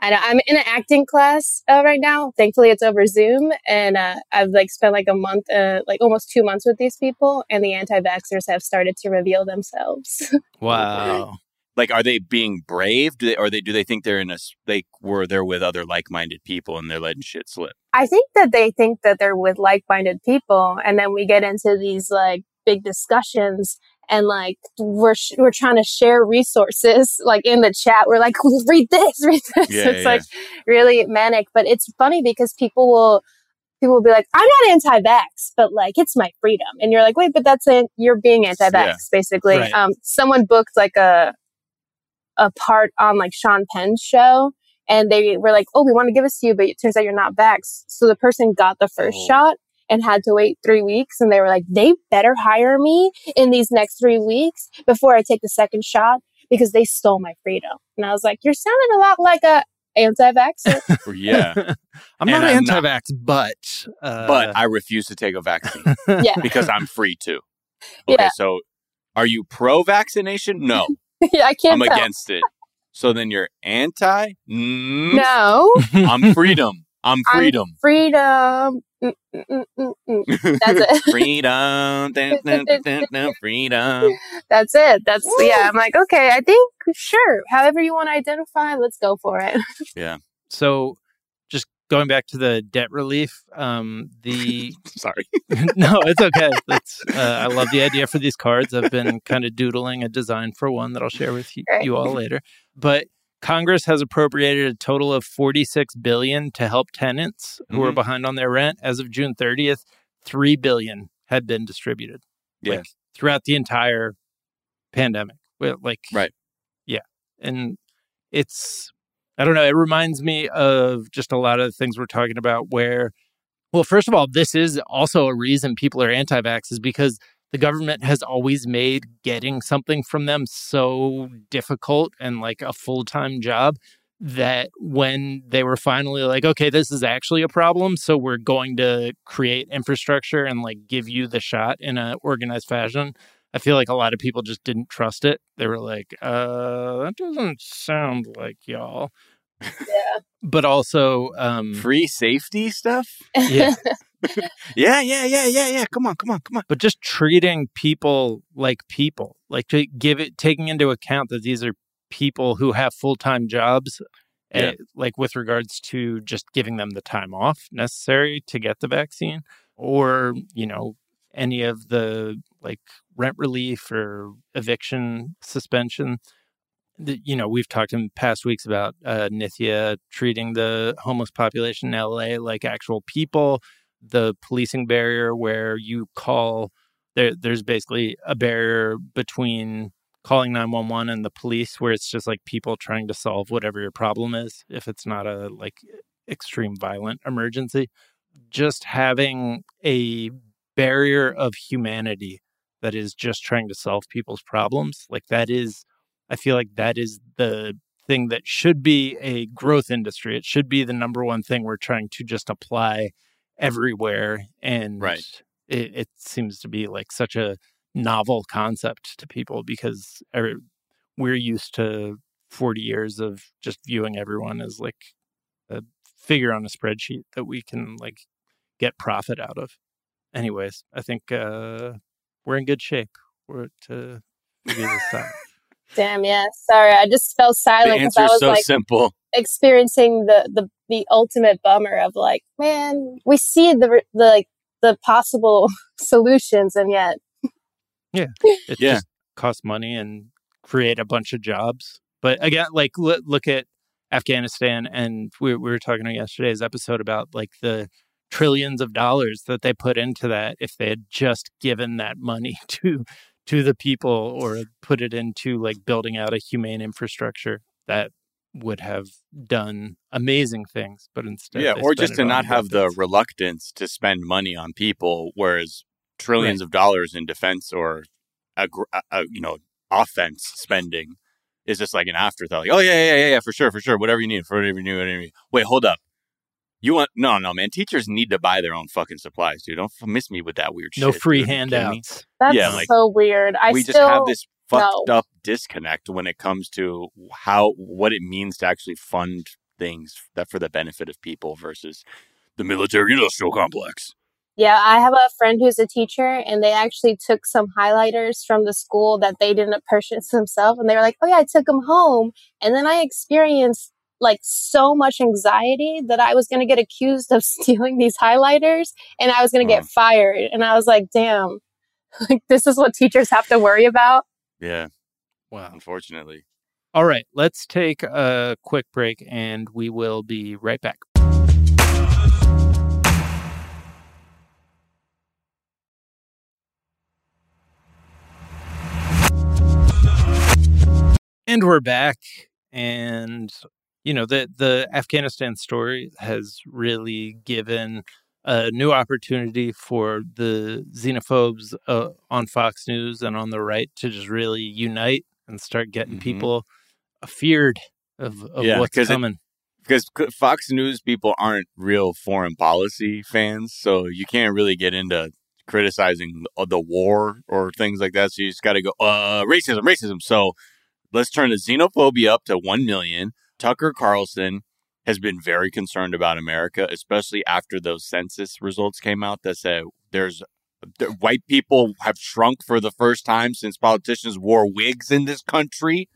I know. I'm in an acting class uh, right now. Thankfully, it's over Zoom, and uh, I've like spent like a month, uh, like almost two months with these people, and the anti-vaxxers have started to reveal themselves. wow. like, are they being brave? Do they, or they do they think they're in a s- they were there with other like minded people and they're letting shit slip? I think that they think that they're with like-minded people, and then we get into these like big discussions, and like we're sh- we're trying to share resources, like in the chat. We're like, read this, read this. Yeah, it's yeah. like really manic, but it's funny because people will people will be like, I'm not anti-vax, but like it's my freedom, and you're like, wait, but that's an- you're being anti-vax, Yeah. basically. Right. Um, someone booked like a a part on like Sean Penn's show and they were like, "Oh, we want to give this to you, but it turns out you're not vax." So the person got the first Oh. shot and had to wait three weeks, and they were like, "They better hire me in these next three weeks before I take the second shot because they stole my freedom." And I was like, "You're sounding a lot like a anti-vaxxer." Yeah, I'm And not I'm anti-vax, but uh, but I refuse to take a vaccine yeah, because I'm free to. Okay, Yeah. so are you pro vaccination? No, yeah, I can't I'm tell. against it. So then you're anti? Mm, No, I'm freedom. I'm I'm freedom. freedom. Mm, mm, mm, mm, mm. That's it. freedom. dun, dun, dun, dun, dun, freedom. That's it. That's Woo. yeah. I'm like, okay, I think sure. However you want to identify, let's go for it. Yeah. So just going back to the debt relief, um, the Sorry. no, it's okay. That's uh, I love the idea for these cards. I've been kind of doodling a design for one that I'll share with you, Great. you all later. But Congress has appropriated a total of 46 billion to help tenants who are Mhm. behind on their rent. As of June 30th, 3 billion had been distributed Yes. Like, throughout the entire pandemic. Well, Like Right. Yeah. And it's I don't know, it reminds me of just a lot of the things we're talking about where well, first of all, this is also a reason people are anti vax is because the government has always made getting something from them so difficult and like a full time job that when they were finally like, okay, this is actually a problem. So we're going to create infrastructure and like give you the shot in an organized fashion. I feel like a lot of people just didn't trust it. They were like, uh, that doesn't sound like y'all. Yeah. But also, um, Free safety stuff? yeah, Yeah, yeah, yeah, yeah, yeah. Come on, come on, come on. but just treating people like people, like to give it, taking into account that these are people who have full time jobs, Yeah. eh, like with regards to just giving them the time off necessary to get the vaccine, or you know any of the like rent relief or eviction suspension. the, you know, we've talked in past weeks about uh, Nithya treating the homeless population in LA like actual people. The policing barrier, where you call there, there's basically a barrier between calling 911 and the police, where it's just like people trying to solve whatever your problem is, if it's not a like extreme violent emergency. Just having a barrier of humanity that is just trying to solve people's problems, like that is I feel like that is the thing that should be a growth industry. It should be the number one thing we're trying to just apply everywhere. And Right. it, it seems to be like such a novel concept to people because er, we're used to 40 years of just viewing everyone as like a figure on a spreadsheet that we can like get profit out of. Anyways, I think uh, we're in good shape we're to figure this out. Damn, yeah. Sorry, I just fell silent because I was so like simple. experiencing the the the ultimate bummer of like, man, we see the the like the possible solutions, and yet yeah, It Yeah. just costs money and create a bunch of jobs. But again, like look, look at Afghanistan, and we, we were talking on yesterday's episode about like the trillions of dollars that they put into that. If they had just given that money to to the people or put it into like building out a humane infrastructure, that would have done amazing things. But instead, yeah, or just to not have the reluctance to spend money on people, whereas trillions of dollars in defense or a, you know offense spending is just like an afterthought. Like, oh yeah, yeah, yeah, yeah, for sure, for sure, whatever you need, for whatever you need, whatever you need. Wait, hold up. You want no, no, man. Teachers need to buy their own fucking supplies, dude. Don't miss me with that weird no shit. free dude. Are you handouts. that's Yeah, like, so weird. I we still just have this fucked no. up disconnect when it comes to how what it means to actually fund things that for the benefit of people versus the military industrial complex. Yeah, I have a friend who's a teacher, and they actually took some highlighters from the school that they didn't purchase themselves, and they were like, "Oh yeah, I took them home," and then I experienced like so much anxiety that I was going to get accused of stealing these highlighters, and I was going to get Oh. fired, and I was like, "Damn, like this is what teachers have to worry about." Yeah, Wow. unfortunately. All right, let's take a quick break and we will be right back. And we're back and you know the the Afghanistan story has really given a new opportunity for the xenophobes uh, on Fox News and on the right to just really unite and start getting Mhm. people afeared of, of Yeah, what's it- coming. Because Fox News people aren't real foreign policy fans, so you can't really get into criticizing the, the war or things like that. So you just got to go, uh, racism, racism. So let's turn the xenophobia up to 1 million. Tucker Carlson has been very concerned about America, especially after those census results came out that said there's the white people have shrunk for the first time since politicians wore wigs in this country.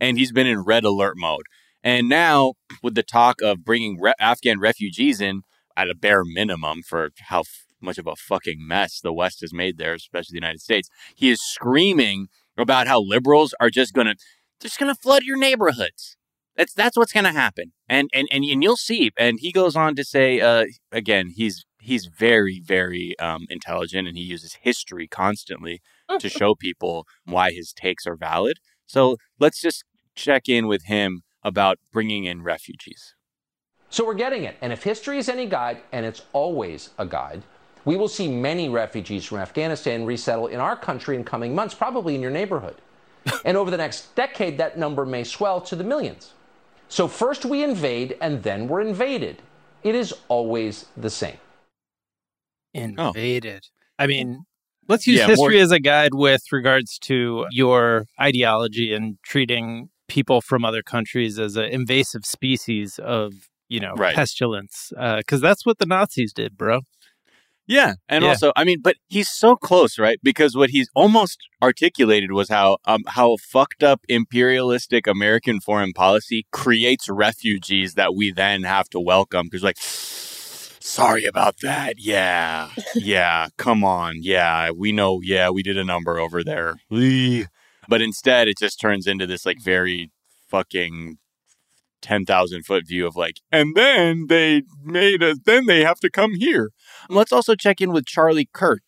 And he's been in red alert mode. And now, with the talk of bringing re- Afghan refugees in at a bare minimum for how f- much of a fucking mess the West has made there, especially the United States, he is screaming about how liberals are just gonna just gonna flood your neighborhoods. That's that's what's gonna happen, and and and, and you'll see. And he goes on to say, uh, again, he's he's very very um, intelligent, and he uses history constantly to show people why his takes are valid. So let's just check in with him about bringing in refugees. So we're getting it. And if history is any guide, and it's always a guide, we will see many refugees from Afghanistan resettle in our country in coming months, probably in your neighborhood. and over the next decade, that number may swell to the millions. So first we invade, and then we're invaded. It is always the same. Oh. Invaded. I mean, let's use Yeah, history more- as a guide with regards to your ideology and treating people from other countries as an invasive species of, you know, Right. pestilence. Uh, because that's what the Nazis did, bro. Yeah, and Yeah. also, I mean, but he's so close, right? Because what he's almost articulated was how um, how fucked up imperialistic American foreign policy creates refugees that we then have to welcome. Because, like, sorry about that. Yeah, yeah, come on. Yeah, we know. Yeah, we did a number over there. But instead, it just turns into this like very fucking 10,000 foot view of like, and then they made a, then they have to come here. Let's also check in with Charlie Kirk,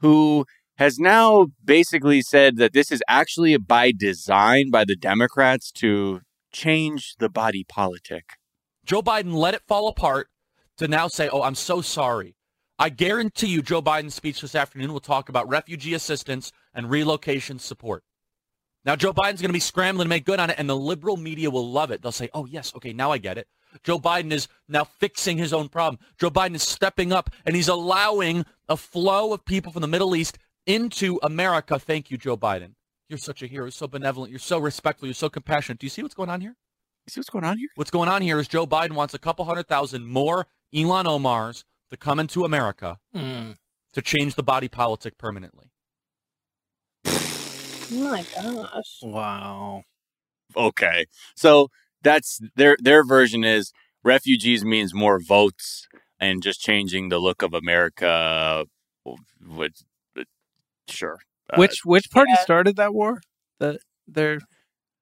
who has now basically said that this is actually by design by the Democrats to change the body politic. Joe Biden let it fall apart to now say, oh, I'm so sorry. I guarantee you Joe Biden's speech this afternoon will talk about refugee assistance and relocation support. Now, Joe Biden's going to be scrambling to make good on it, and the liberal media will love it. They'll say, oh, yes, okay, now I get it. Joe Biden is now fixing his own problem. Joe Biden is stepping up, and he's allowing a flow of people from the Middle East into America. Thank you, Joe Biden. You're such a hero. You're so benevolent. You're so respectful. You're so compassionate. Do you see what's going on here? You see what's going on here? What's going on here is Joe Biden wants a couple hundred thousand more Ilhan Omars to come into America Mm. to change the body politic permanently. Oh my gosh. Wow. Okay. So that's their their version is refugees means more votes and just changing the look of America would sure. Uh, Which which party yeah. started that war that they're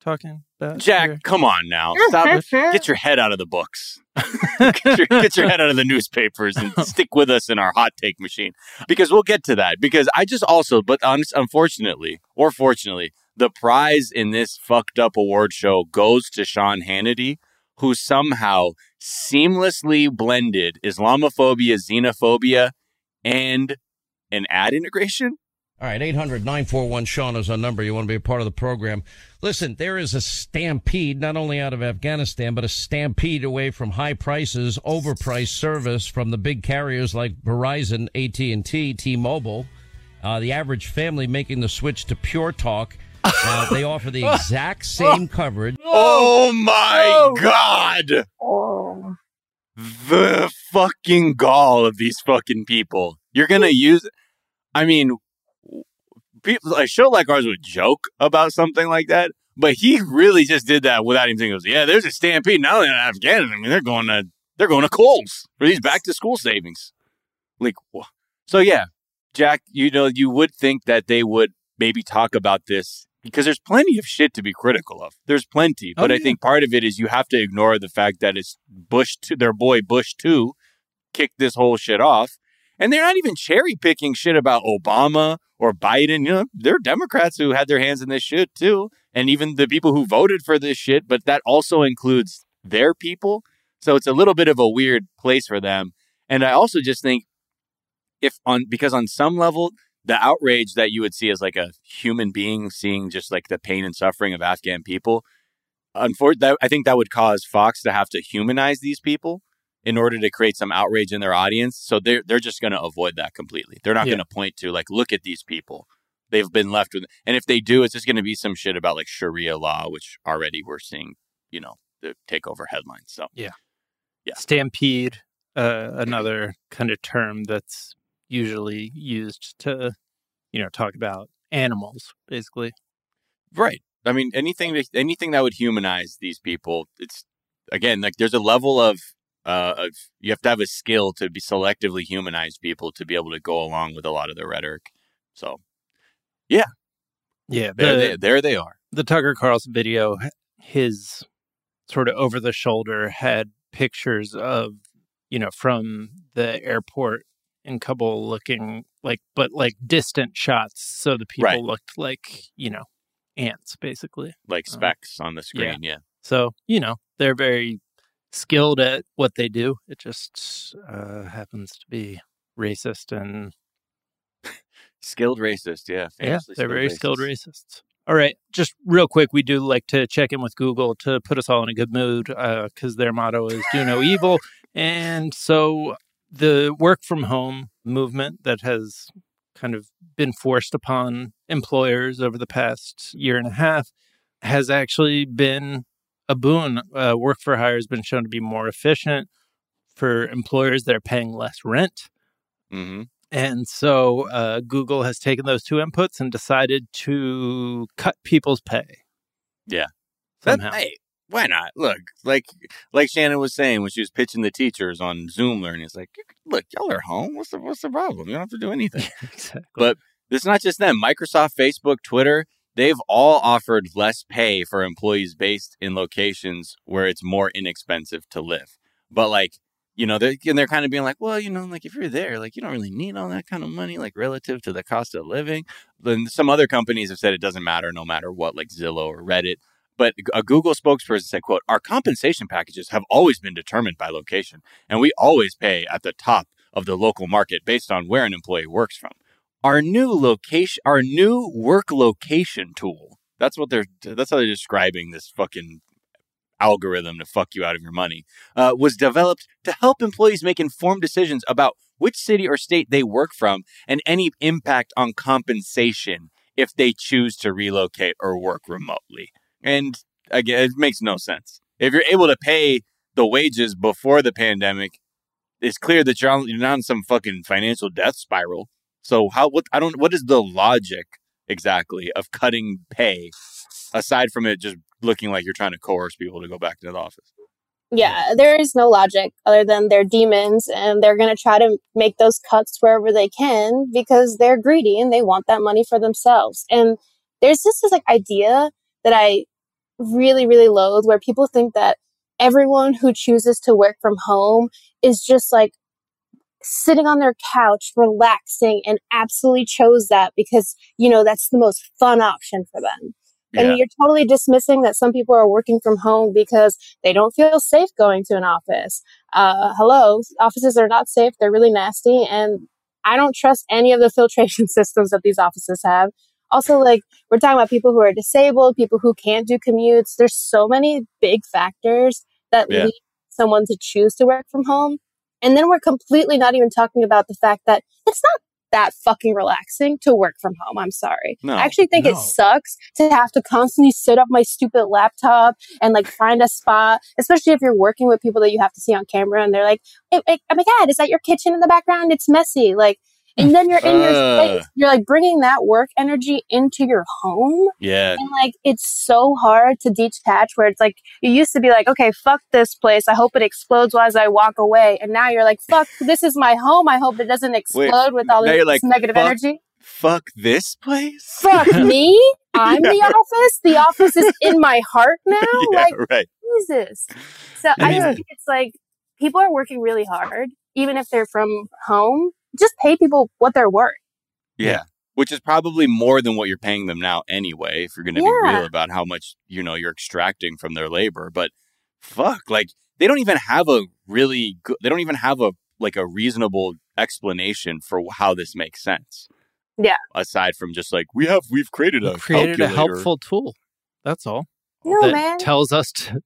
talking about? Jack, here? come on now. Stop get your head out of the books. get, your, get your head out of the newspapers and stick with us in our hot take machine because we'll get to that. Because I just also, but un- unfortunately or fortunately, the prize in this fucked up award show goes to Sean Hannity, who somehow seamlessly blended Islamophobia, xenophobia, and an ad integration. All right, 800 941 Sean is our number. You want to be a part of the program. Listen, there is a stampede, not only out of Afghanistan, but a stampede away from high prices, overpriced service from the big carriers like Verizon, AT&T, T-Mobile. Uh, the average family making the switch to Pure Talk. Uh, they offer the exact same coverage. Oh my god! Oh. the fucking gall of these fucking people. You're gonna use. I mean, people a show like ours would joke about something like that, but he really just did that without even thinking. He goes, "Yeah, there's a stampede now in Afghanistan. I mean, they're going to they're going to Kohl's for these back to school savings." Like, so yeah, Jack, you know, you would think that they would maybe talk about this because there's plenty of shit to be critical of. There's plenty, Oh, but I think part of it is you have to ignore the fact that it's Bush, to, their boy Bush too, kicked this whole shit off, and they're not even cherry picking shit about Obama or Biden. You know, they're Democrats who had their hands in this shit too, and even the people who voted for this shit. But that also includes their people, so it's a little bit of a weird place for them. And I also just think if on because on some level the outrage that you would see as like a human being seeing just like the pain and suffering of Afghan people, unfortunately, I think that would cause Fox to have to humanize these people in order to create some outrage in their audience. So they're they're just going to avoid that completely. They're not Yeah. going to point to like, look at these people. They've been left with, and if they do, it's just going to be some shit about like Sharia law, which already we're seeing, you know, the takeover headlines. So Yeah. Stampede, uh, another kind of term that's usually used to, you know, talk about animals, basically. Right. I mean, anything that- anything that would humanize these people. It's again like there's a level of uh of you have to have a skill to be selectively humanize people to be able to go along with a lot of their rhetoric. So Yeah, there the, they there they are. the Tucker Carlson video, his sort of over the shoulder had pictures of, you know, from the airport in Kabul looking like, but like distant shots. So the people Right. looked like, you know, ants basically. Like Uh, specks on the screen. Yeah. So, you know, they're very skilled at what they do. It just uh, happens to be racist and Skilled racist. Yeah. yeah, they're very skilled racist. racists. All right, just real quick, we do like to check in with Google to put us all in a good mood because their motto is "Do no evil," and so the work from home movement that has kind of been forced upon employers over the past year and a half has actually been a boon. Uh, work for hire has been shown to be more efficient for employers that are paying less rent. hmm And so uh, Google has taken those two inputs and decided to cut people's pay. Yeah. Somehow. hey, why not? Look, like like Shannon was saying when she was pitching the teachers on Zoom learning, it's like, look, y'all are home. What's the what's the problem? You don't have to do anything. exactly. But it's not just them. Microsoft, Facebook, Twitter, they've all offered less pay for employees based in locations where it's more inexpensive to live. But like, you know, they're, and they're kind of being like, well, you know, like if you're there, like you don't really need all that kind of money, like relative to the cost of living. Then some other companies have said it doesn't matter no matter what, like Zillow or Reddit. But a Google spokesperson said, quote, our compensation packages have always been determined by location, and we always pay at the top of the local market based on where an employee works from. Our new location, our new work location tool. That's what they're, that's how they're describing this fucking algorithm to fuck you out of your money, uh, was developed to help employees make informed decisions about which city or state they work from and any impact on compensation if they choose to relocate or work remotely. And again, it makes no sense. If you're able to pay the wages before the pandemic, it's clear that you're, on, you're not in some fucking financial death spiral. So how what I don't what is the logic exactly of cutting pay aside from it just looking like you're trying to coerce people to go back to the office? Yeah, there is no logic other than they're demons and they're going to try to make those cuts wherever they can because they're greedy and they want that money for themselves. And there's just this like idea that I really, really loathe where people think that everyone who chooses to work from home is just like sitting on their couch, relaxing, and absolutely chose that because, you know, that's the most fun option for them. Yeah. And you're totally dismissing that some people are working from home because they don't feel safe going to an office. Uh, hello, offices are not safe. They're really nasty. And I don't trust any of the filtration systems that these offices have. Also, like, we're talking about people who are disabled, people who can't do commutes. There's so many big factors that Yeah. lead someone to choose to work from home. And then we're completely not even talking about the fact that it's not that fucking relaxing to work from home. I'm sorry. No, I actually think it sucks to have to constantly sit up my stupid laptop and like find a spot, especially if you're working with people that you have to see on camera and they're like, hey, hey, oh my God, is that your kitchen in the background? It's messy. Like, and then you're in your Uh. space. You're like bringing that work energy into your home. Yeah. And like, it's so hard to detach where it's like, you used to be like, okay, fuck this place. I hope it explodes as I walk away. And now you're like, fuck, this is my home. I hope it doesn't explode with all this like, negative fuck energy. Fuck this place? Fuck me. I'm the office. The office is in my heart now. yeah, Like, right. Jesus. So I I, mean- think it's like people are working really hard, even if they're from home. Just pay people what they're worth. Yeah. Which is probably more than what you're paying them now anyway, if you're going to be real about how much, you know, you're extracting from their labor. But fuck, like they don't even have a really good, they don't even have a, like a reasonable explanation for how this makes sense. Yeah. Aside from just like, we have, we've created a created a helpful tool. That's all. No, that man. tells us to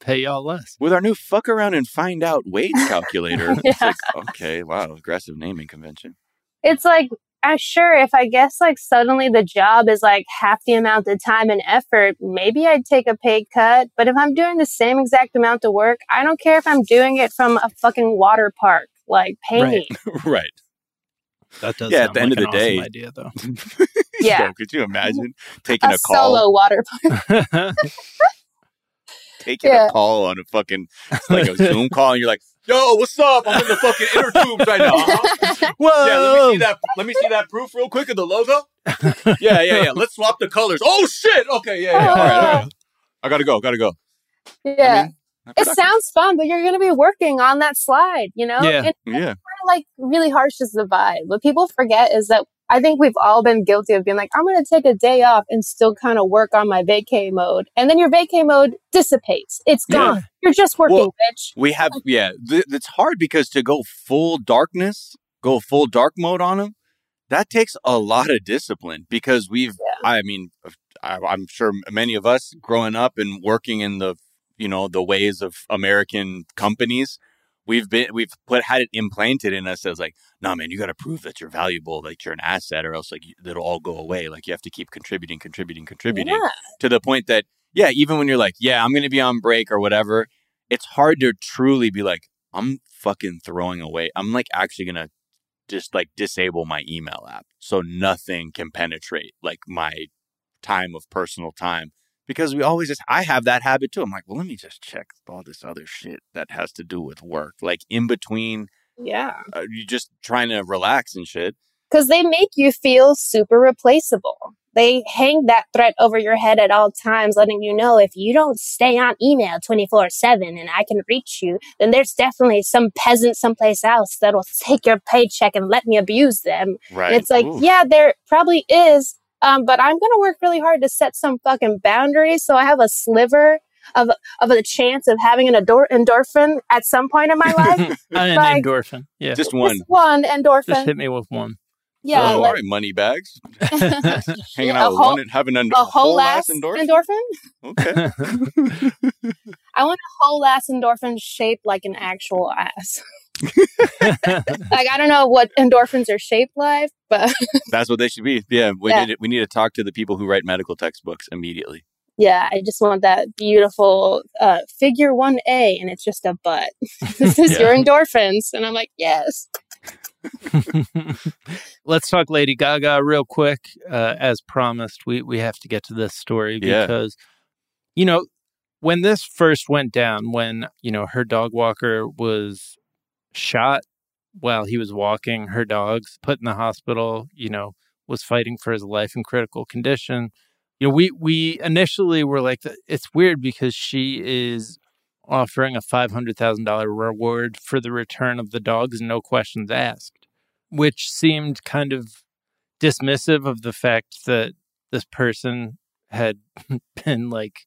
pay y'all less. with our new fuck around and find out wage calculator. It's Yeah. like, okay, wow, aggressive naming convention. it's like I'm sure if I guess like suddenly the job is like half the amount of time and effort, maybe I'd take a pay cut. But if I'm doing the same exact amount of work, I don't care if I'm doing it from a fucking water park. Like pay Right. me. right. That does. Yeah, at sound the end like of an the day- awesome idea though. Yeah. Yo, could you imagine taking A, a, call? solo water park. taking Yeah. a call on a fucking like a Zoom call, and you're like, "Yo, what's up? I'm in the fucking inner tubes right now." Uh-huh. Whoa! Yeah, let me see that. Let me see that proof real quick of the logo. Yeah, yeah, yeah. Let's swap the colors. Oh shit. Okay, yeah, yeah. All right, all right. I gotta go. Gotta go. Yeah. I mean, it sounds fun, but you're going to be working on that slide, you know? Yeah. And yeah, kind of like really harsh is the vibe. What people forget is that I think we've all been guilty of being like, I'm going to take a day off and still kind of work on my vacay mode. And then your vacay mode dissipates. It's gone. You're just working, Well, bitch. we have. Yeah, th- it's hard because to go full darkness, go full dark mode on them, that takes a lot of discipline. Because we've, I mean, I, I'm sure many of us growing up and working in the, you know, the ways of American companies, we've been, we've put had it implanted in us as like, no, man, you got to prove that you're valuable, like you're an asset, or else like it'll all go away. Like you have to keep contributing, contributing, contributing Yeah. to the point that yeah, even when you're like, yeah, I'm going to be on break or whatever, it's hard to truly be like, I'm fucking throwing away. I'm like actually going to just like disable my email app so nothing can penetrate like my time of personal time because we always just I have that habit too. I'm like, well, let me just check all this other shit that has to do with work. Like in between Yeah. uh, you just trying to relax and shit. because they make you feel super replaceable. They hang that threat over your head at all times, letting you know if you don't stay on email 24 7 and I can reach you, then there's definitely some peasant someplace else that'll take your paycheck and let me abuse them. Right. And it's like, Ooh. yeah, there probably is, um, but I'm going to work really hard to set some fucking boundaries so I have a sliver of, of a chance of having an endor- endorphin at some point in my life. An Like- endorphin. Yeah. Just one. Just one endorphin. Just hit me with one. yeah. oh, like- all right, money bags. Hanging out with whole- one and having an, a whole ass endorphin. endorphin. Okay. I want a whole ass endorphin shaped like an actual ass. like I don't know what endorphins are shaped like, but That's what they should be. Yeah, we Yeah. need we need to talk to the people who write medical textbooks immediately. yeah, I just want that beautiful uh, figure one A, and it's just a butt. this is your endorphins, and I'm like, yes. Let's talk Lady Gaga real quick. Uh, as promised, we, we have to get to this story Yeah. because, you know, when this first went down, when, you know, her dog walker was shot while he was walking her dogs, put in the hospital, you know, was fighting for his life in critical condition. You know, we, we initially were like, it's weird because she is offering a $500,000 reward for the return of the dogs, no questions asked, which seemed kind of dismissive of the fact that this person had been like,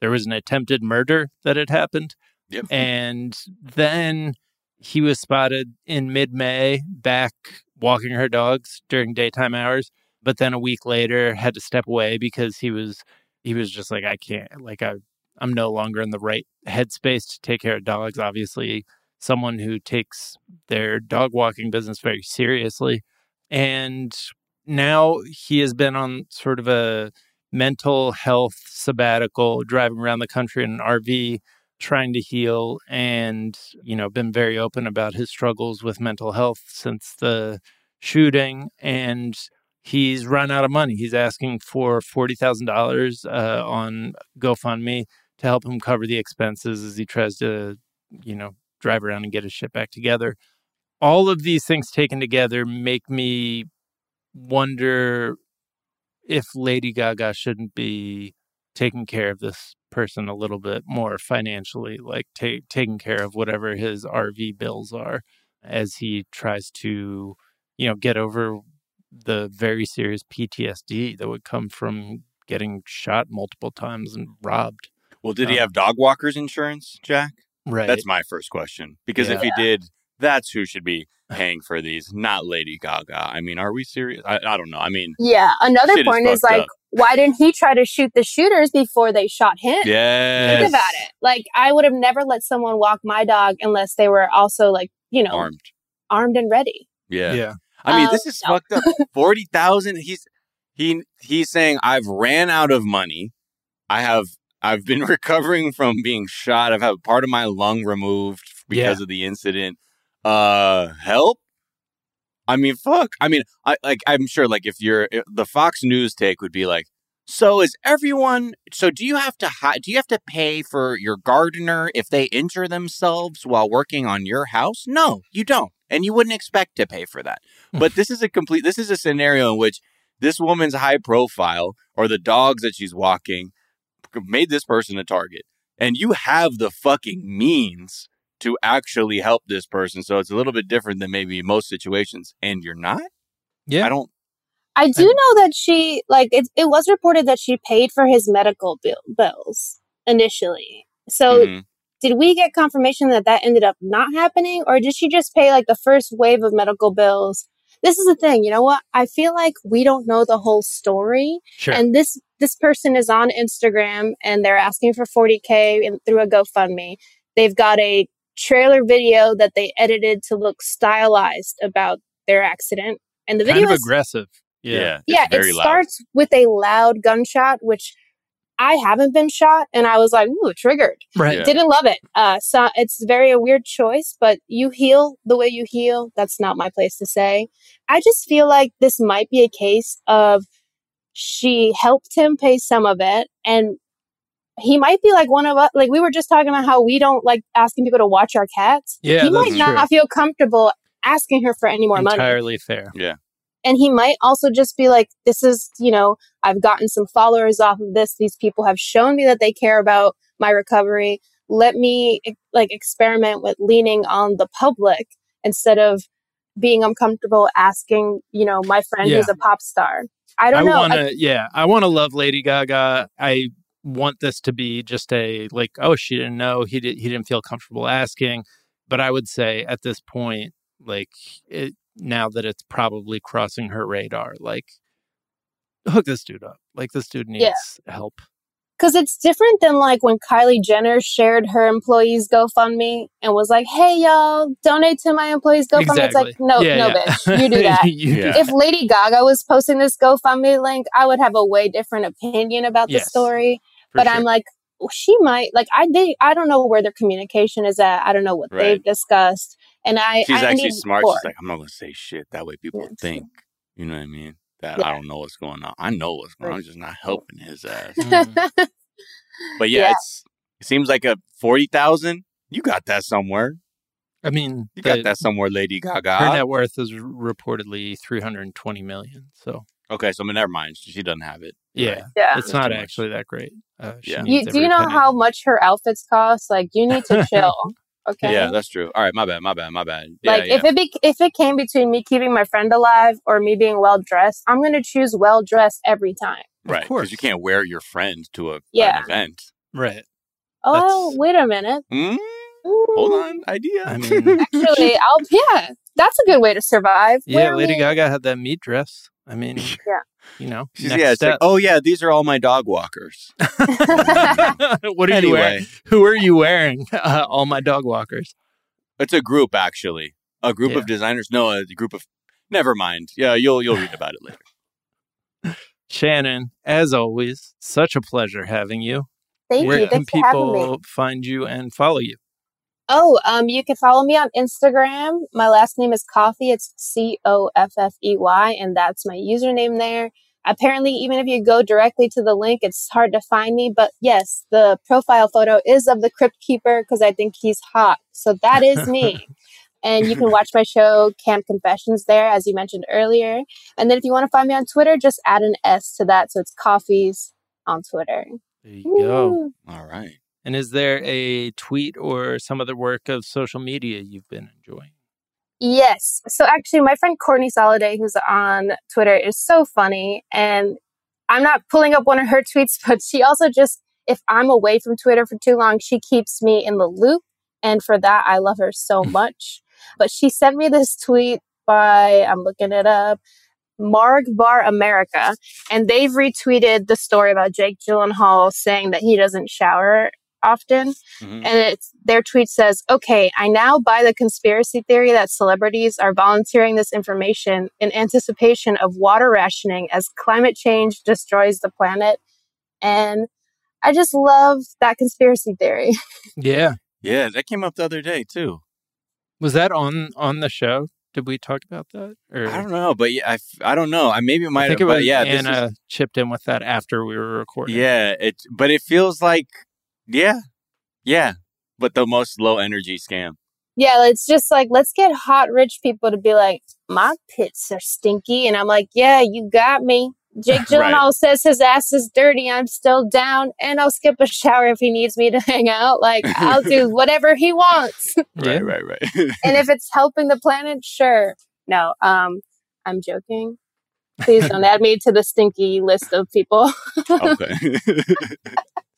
there was an attempted murder that had happened. Yep. And then he was spotted in mid May back walking her dogs during daytime hours. But then a week later had to step away because he was he was just like, I can't like I I'm no longer in the right headspace to take care of dogs. Obviously, someone who takes their dog walking business very seriously. And now he has been on sort of a mental health sabbatical, driving around the country in an RV, trying to heal, and, you know, been very open about his struggles with mental health since the shooting. And he's run out of money. He's asking for $40,000 uh, on GoFundMe to help him cover the expenses as he tries to, you know, drive around and get his shit back together. All of these things taken together make me wonder if Lady Gaga shouldn't be taking care of this person a little bit more financially, like ta- taking care of whatever his RV bills are as he tries to, you know, get over the very serious PTSD that would come from getting shot multiple times and robbed. Well, did he Oh. have dog walkers insurance, Jack? Right. That's my first question. Because if he did, that's who should be paying for these, not Lady Gaga. I mean, are we serious? I, I don't know. I mean, Yeah. Another Shit is point is, like, up. why didn't he try to shoot the shooters before they shot him? yes. Think about it. Like, I would have never let someone walk my dog unless they were also like, you know, Armed. armed and ready. Yeah. yeah. I mean, Um, this is no. fucked up. Forty thousand. He's he he's saying I've ran out of money. I have I've been recovering from being shot. I've had part of my lung removed because of the incident. Uh, help. I mean, fuck. I mean, I like. I'm sure. Like, if you're if the Fox News take would be like. So is everyone? So do you have to hi- do you have to pay for your gardener if they injure themselves while working on your house? No, you don't, and you wouldn't expect to pay for that. But this is a complete. This is a scenario in which this woman's high profile or the dogs that she's walking made this person a target, and you have the fucking means to actually help this person. So it's a little bit different than maybe most situations, and you're not. Yeah. I don't. I do know that she, like, it, it was reported that she paid for his medical bill, bills initially. So, Mhm. did we get confirmation that that ended up not happening, or did she just pay like the first wave of medical bills? This is the thing, you know what? I feel like we don't know the whole story, Sure. and this this person is on Instagram and they're asking for 40k in, through a GoFundMe. They've got a trailer video that they edited to look stylized about their accident, and the kind video of is aggressive. Yeah. Yeah. it's yeah, very it loud. starts with a loud gunshot, which I haven't been shot, and I was like, "Ooh, triggered." Right. Yeah. Didn't love it. Uh, so it's very a weird choice, but you heal the way you heal. That's not my place to say. I just feel like this might be a case of she helped him pay some of it, and he might be like one of us. Like we were just talking about how we don't like asking people to watch our cats. Yeah, he might not true. feel comfortable asking her for any more money. Entirely fair. Yeah. And he might also just be like, this is, you know, I've gotten some followers off of this. These people have shown me that they care about my recovery. Let me like experiment with leaning on the public instead of being uncomfortable asking, you know, my friend Yeah. who's a pop star. I don't know. want I- yeah, I want to love Lady Gaga. I want this to be just a like, oh, she didn't know. He did. He didn't feel comfortable asking. But I would say at this point, like, it, now that it's probably crossing her radar, like, hook this dude up. Like, this dude needs Yeah. help. Because it's different than like when Kylie Jenner shared her employees GoFundMe and was like, hey, y'all, donate to my employees GoFundMe. It's like, no, Yeah, no, yeah. bitch, you do that. You do Yeah. if Lady Gaga was posting this GoFundMe link, I would have a way different opinion about Yes, the story. For but sure. I'm like, well, she might like I did. I don't know where their communication is at. I don't know what Right. they've discussed, and I She's I actually need smart. more. She's like, I'm not gonna say shit. That way people Yeah, think. You know what I mean? That Yeah. I don't know what's going on. I know what's going on. I'm just not helping his ass. But yeah, Yeah. it's it seems like a forty thousand. You got that somewhere. I mean, You got that somewhere, Lady Gaga. Her net worth is reportedly 320 million. So okay, so I mean, never mind. She doesn't have it. yeah, Right. yeah. it's not actually that great. Uh, she Yeah. You do you know penny. how much her outfits cost? Like you need to chill. Okay. Yeah, that's true. All right, my bad, my bad, my bad. Yeah, like yeah. if it be, if it came between me keeping my friend alive or me being well dressed, I'm gonna choose well dressed every time. right, Of course. because you can't wear your friend to a Yeah. an event. Right. Oh, That's- wait a minute. Mm, Ooh. hold on, idea. I mean, Actually, I'll yeah. That's a good way to survive. yeah, Wear Lady me- Gaga had that meat dress. I mean, Yeah. you know, She's, next yeah, it's like, oh yeah, these are all my dog walkers. what are you wearing? Who are you wearing? Uh, all my dog walkers. it's a group actually, a group Yeah. of designers. No, a group of. Never mind. Yeah, you'll you'll read about it later. Shannon, as always, such a pleasure having you. Thank Where you. can Thanks for me. people find you and follow you? Oh, um, you can follow me on Instagram. My last name is Coffey. It's C O F F E Y, and that's my username there. Apparently, even if you go directly to the link, it's hard to find me. But yes, the profile photo is of the Crypt Keeper because I think he's hot. So that is me. and you can watch my show Camp Confessions there, as you mentioned earlier. And then if you want to find me on Twitter, just add an S to that. So it's Coffeys on Twitter. There you go. All right. And is there a tweet or some other work of social media you've been enjoying? Yes. So actually, my friend Courtney Soliday, who's on Twitter, is so funny. And I'm not pulling up one of her tweets, but she also just, if I'm away from Twitter for too long, she keeps me in the loop. And for that, I love her so much. But she sent me this tweet by, I'm looking it up, Marg Bar America. And they've retweeted the story about Jake Gyllenhaal saying that he doesn't shower often. Mhm. And it's their tweet says, Okay, I now buy the conspiracy theory that celebrities are volunteering this information in anticipation of water rationing as climate change destroys the planet. And I just love that conspiracy theory. Yeah. Yeah, that came up the other day too. Was that on on the show? Did we talk about that? Or I don't know, but yeah, I, I don't know. I maybe it might I have. think it but was yeah, this is- Anna chipped in with that after we were recording. Yeah, it but it feels like yeah. Yeah. But the most low energy scam. Yeah, it's just like, let's get hot rich people to be like, My pits are stinky. And I'm like, Yeah, you got me. Jake Right. Gyllenhaal says his ass is dirty. I'm still down, and I'll skip a shower if he needs me to hang out. Like I'll do whatever he wants. Right, right, right. and if it's helping the planet, sure. No, um, I'm joking. Please don't add me to the stinky list of people. okay.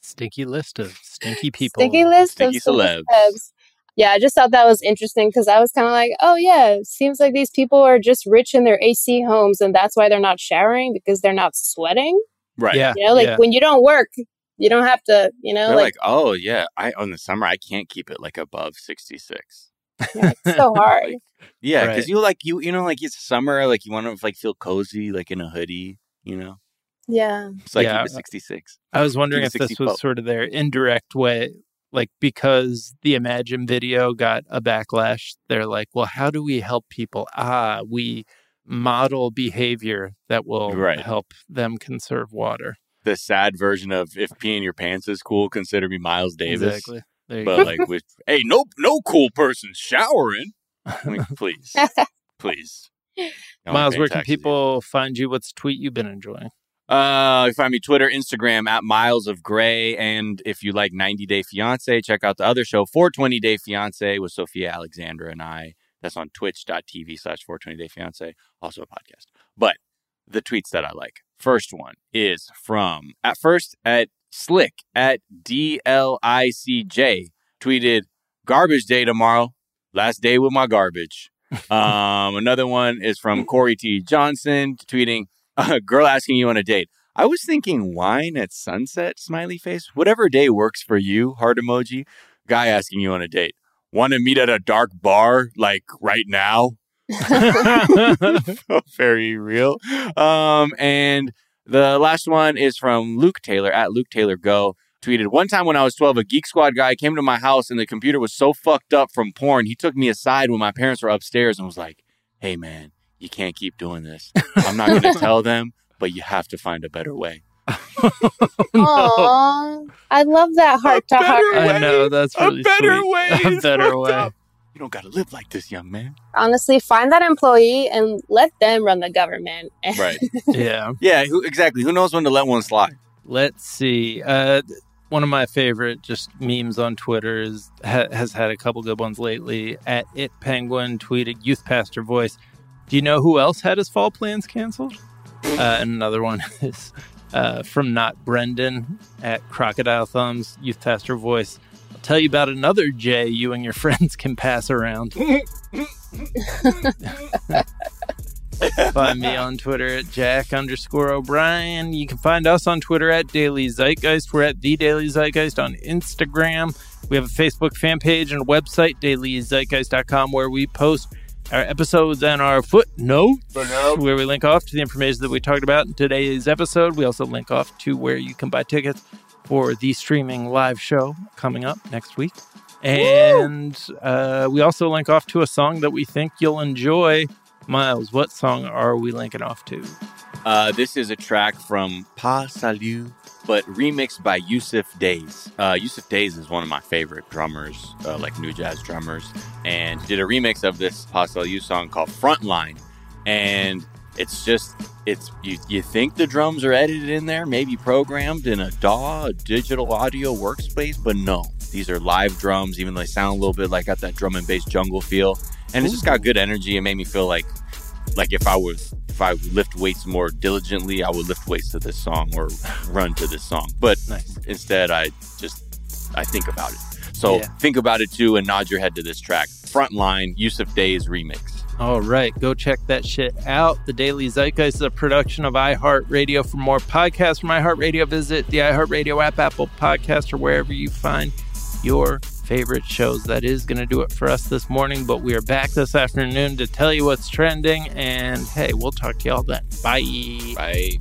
Stinky list of stinky people. Stinky list Stinky of celebs. celebs. Yeah, I just thought that was interesting because I was kind of like, oh yeah, seems like these people are just rich in their AC homes, and that's why they're not showering because they're not sweating. right. Yeah. You know, like yeah. when you don't work, you don't have to. You know, like, like, oh yeah, I on the summer I can't keep it like above sixty six. Yeah, it's so hard. Like, yeah, because Right. you like you you know like it's summer, like you want to like feel cozy, like in a hoodie, you know. Yeah, So I Yeah. keep it sixty six. I was wondering if this was sort of their indirect way, like because the Imagine video got a backlash. They're like, well, how do we help people? Ah, we model behavior that will Right. help them conserve water. The sad version of if peeing your pants is cool, consider me Miles Davis. Exactly. There you But go. like with hey, no no cool person showering. I mean, please. please. No, Miles, where can taxes yet. people find you? What's a tweet you've been enjoying? Uh, you find me Twitter, Instagram at Miles of Gray, and if you like 90 Day Fiance, check out the other show, 420 Day Fiance, with Sophia Alexandra and I. That's on Twitch.tv slash 420 Day Fiance, also a podcast. But the tweets that I like, first one is from at first at Slick at DLICJ tweeted garbage day tomorrow, last day with my garbage. um, another one is from Corey T. Johnson tweeting a girl asking you on a date. I was thinking wine at sunset, smiley face. Whatever day works for you, heart emoji. Guy asking you on a date. Want to meet at a dark bar, like right now? Very real. Um, and the last one is from Luke Taylor at Luke Taylor Go. Tweeted one time when I was 12, a Geek Squad guy came to my house and the computer was so fucked up from porn. He took me aside when my parents were upstairs and was like, Hey, man, you can't keep doing this. I'm not going to tell them, but you have to find a better way. Aw, I love that heart to heart. better I know that's really a better sweet. way. A better way. up. You don't got to live like this, young man. Honestly, find that employee and let them run the government. Right. Yeah. yeah, who, exactly. Who knows when to let one slide? Let's see. Uh, one of my favorite just memes on Twitter is, ha- has had a couple good ones lately. At it penguin tweeted youth pastor voice. Do you know who else had his fall plans canceled? Uh, and another one is uh, from not Brendan at Crocodile Thumbs youth pastor voice. I'll tell you about another J you and your friends can pass around. Find me on Twitter at Jack underscore O'Brien. You can find us on Twitter at Daily Zeitgeist. We're at The Daily Zeitgeist on Instagram. We have a Facebook fan page and a website, dailyzeitgeist.com, where we post our episodes and our footnotes, where we link off to the information that we talked about in today's episode. We also link off to where you can buy tickets for the streaming live show coming up next week. And uh, we also link off to a song that we think you'll enjoy. Miles, what song are we linking off to? Uh, this is a track from Pa Salieu, but remixed by Yussef Dayes. Uh, Yussef Dayes is one of my favorite drummers, uh, like new jazz drummers, and did a remix of this Pa Salieu song called Frontline. And it's just, it's you, you think the drums are edited in there, maybe programmed in a DAW, a digital audio workspace, but no. These are live drums, even though they sound a little bit like got that drum and bass jungle feel. And it's just got good energy. It made me feel like like if I was if I lift weights more diligently, I would lift weights to this song or run to this song. But Nice. instead, I just I think about it. So Yeah. think about it too, and nod your head to this track. Frontline, Yussef Dayes remix. All right, go check that shit out. The Daily Zeitgeist is a production of iHeartRadio. For more podcasts from iHeartRadio, visit the iHeartRadio app, Apple Podcast, or wherever you find your favorite shows. That is going to do it for us this morning, but we are back this afternoon to tell you what's trending. And hey, we'll talk to y'all then. Bye. Bye.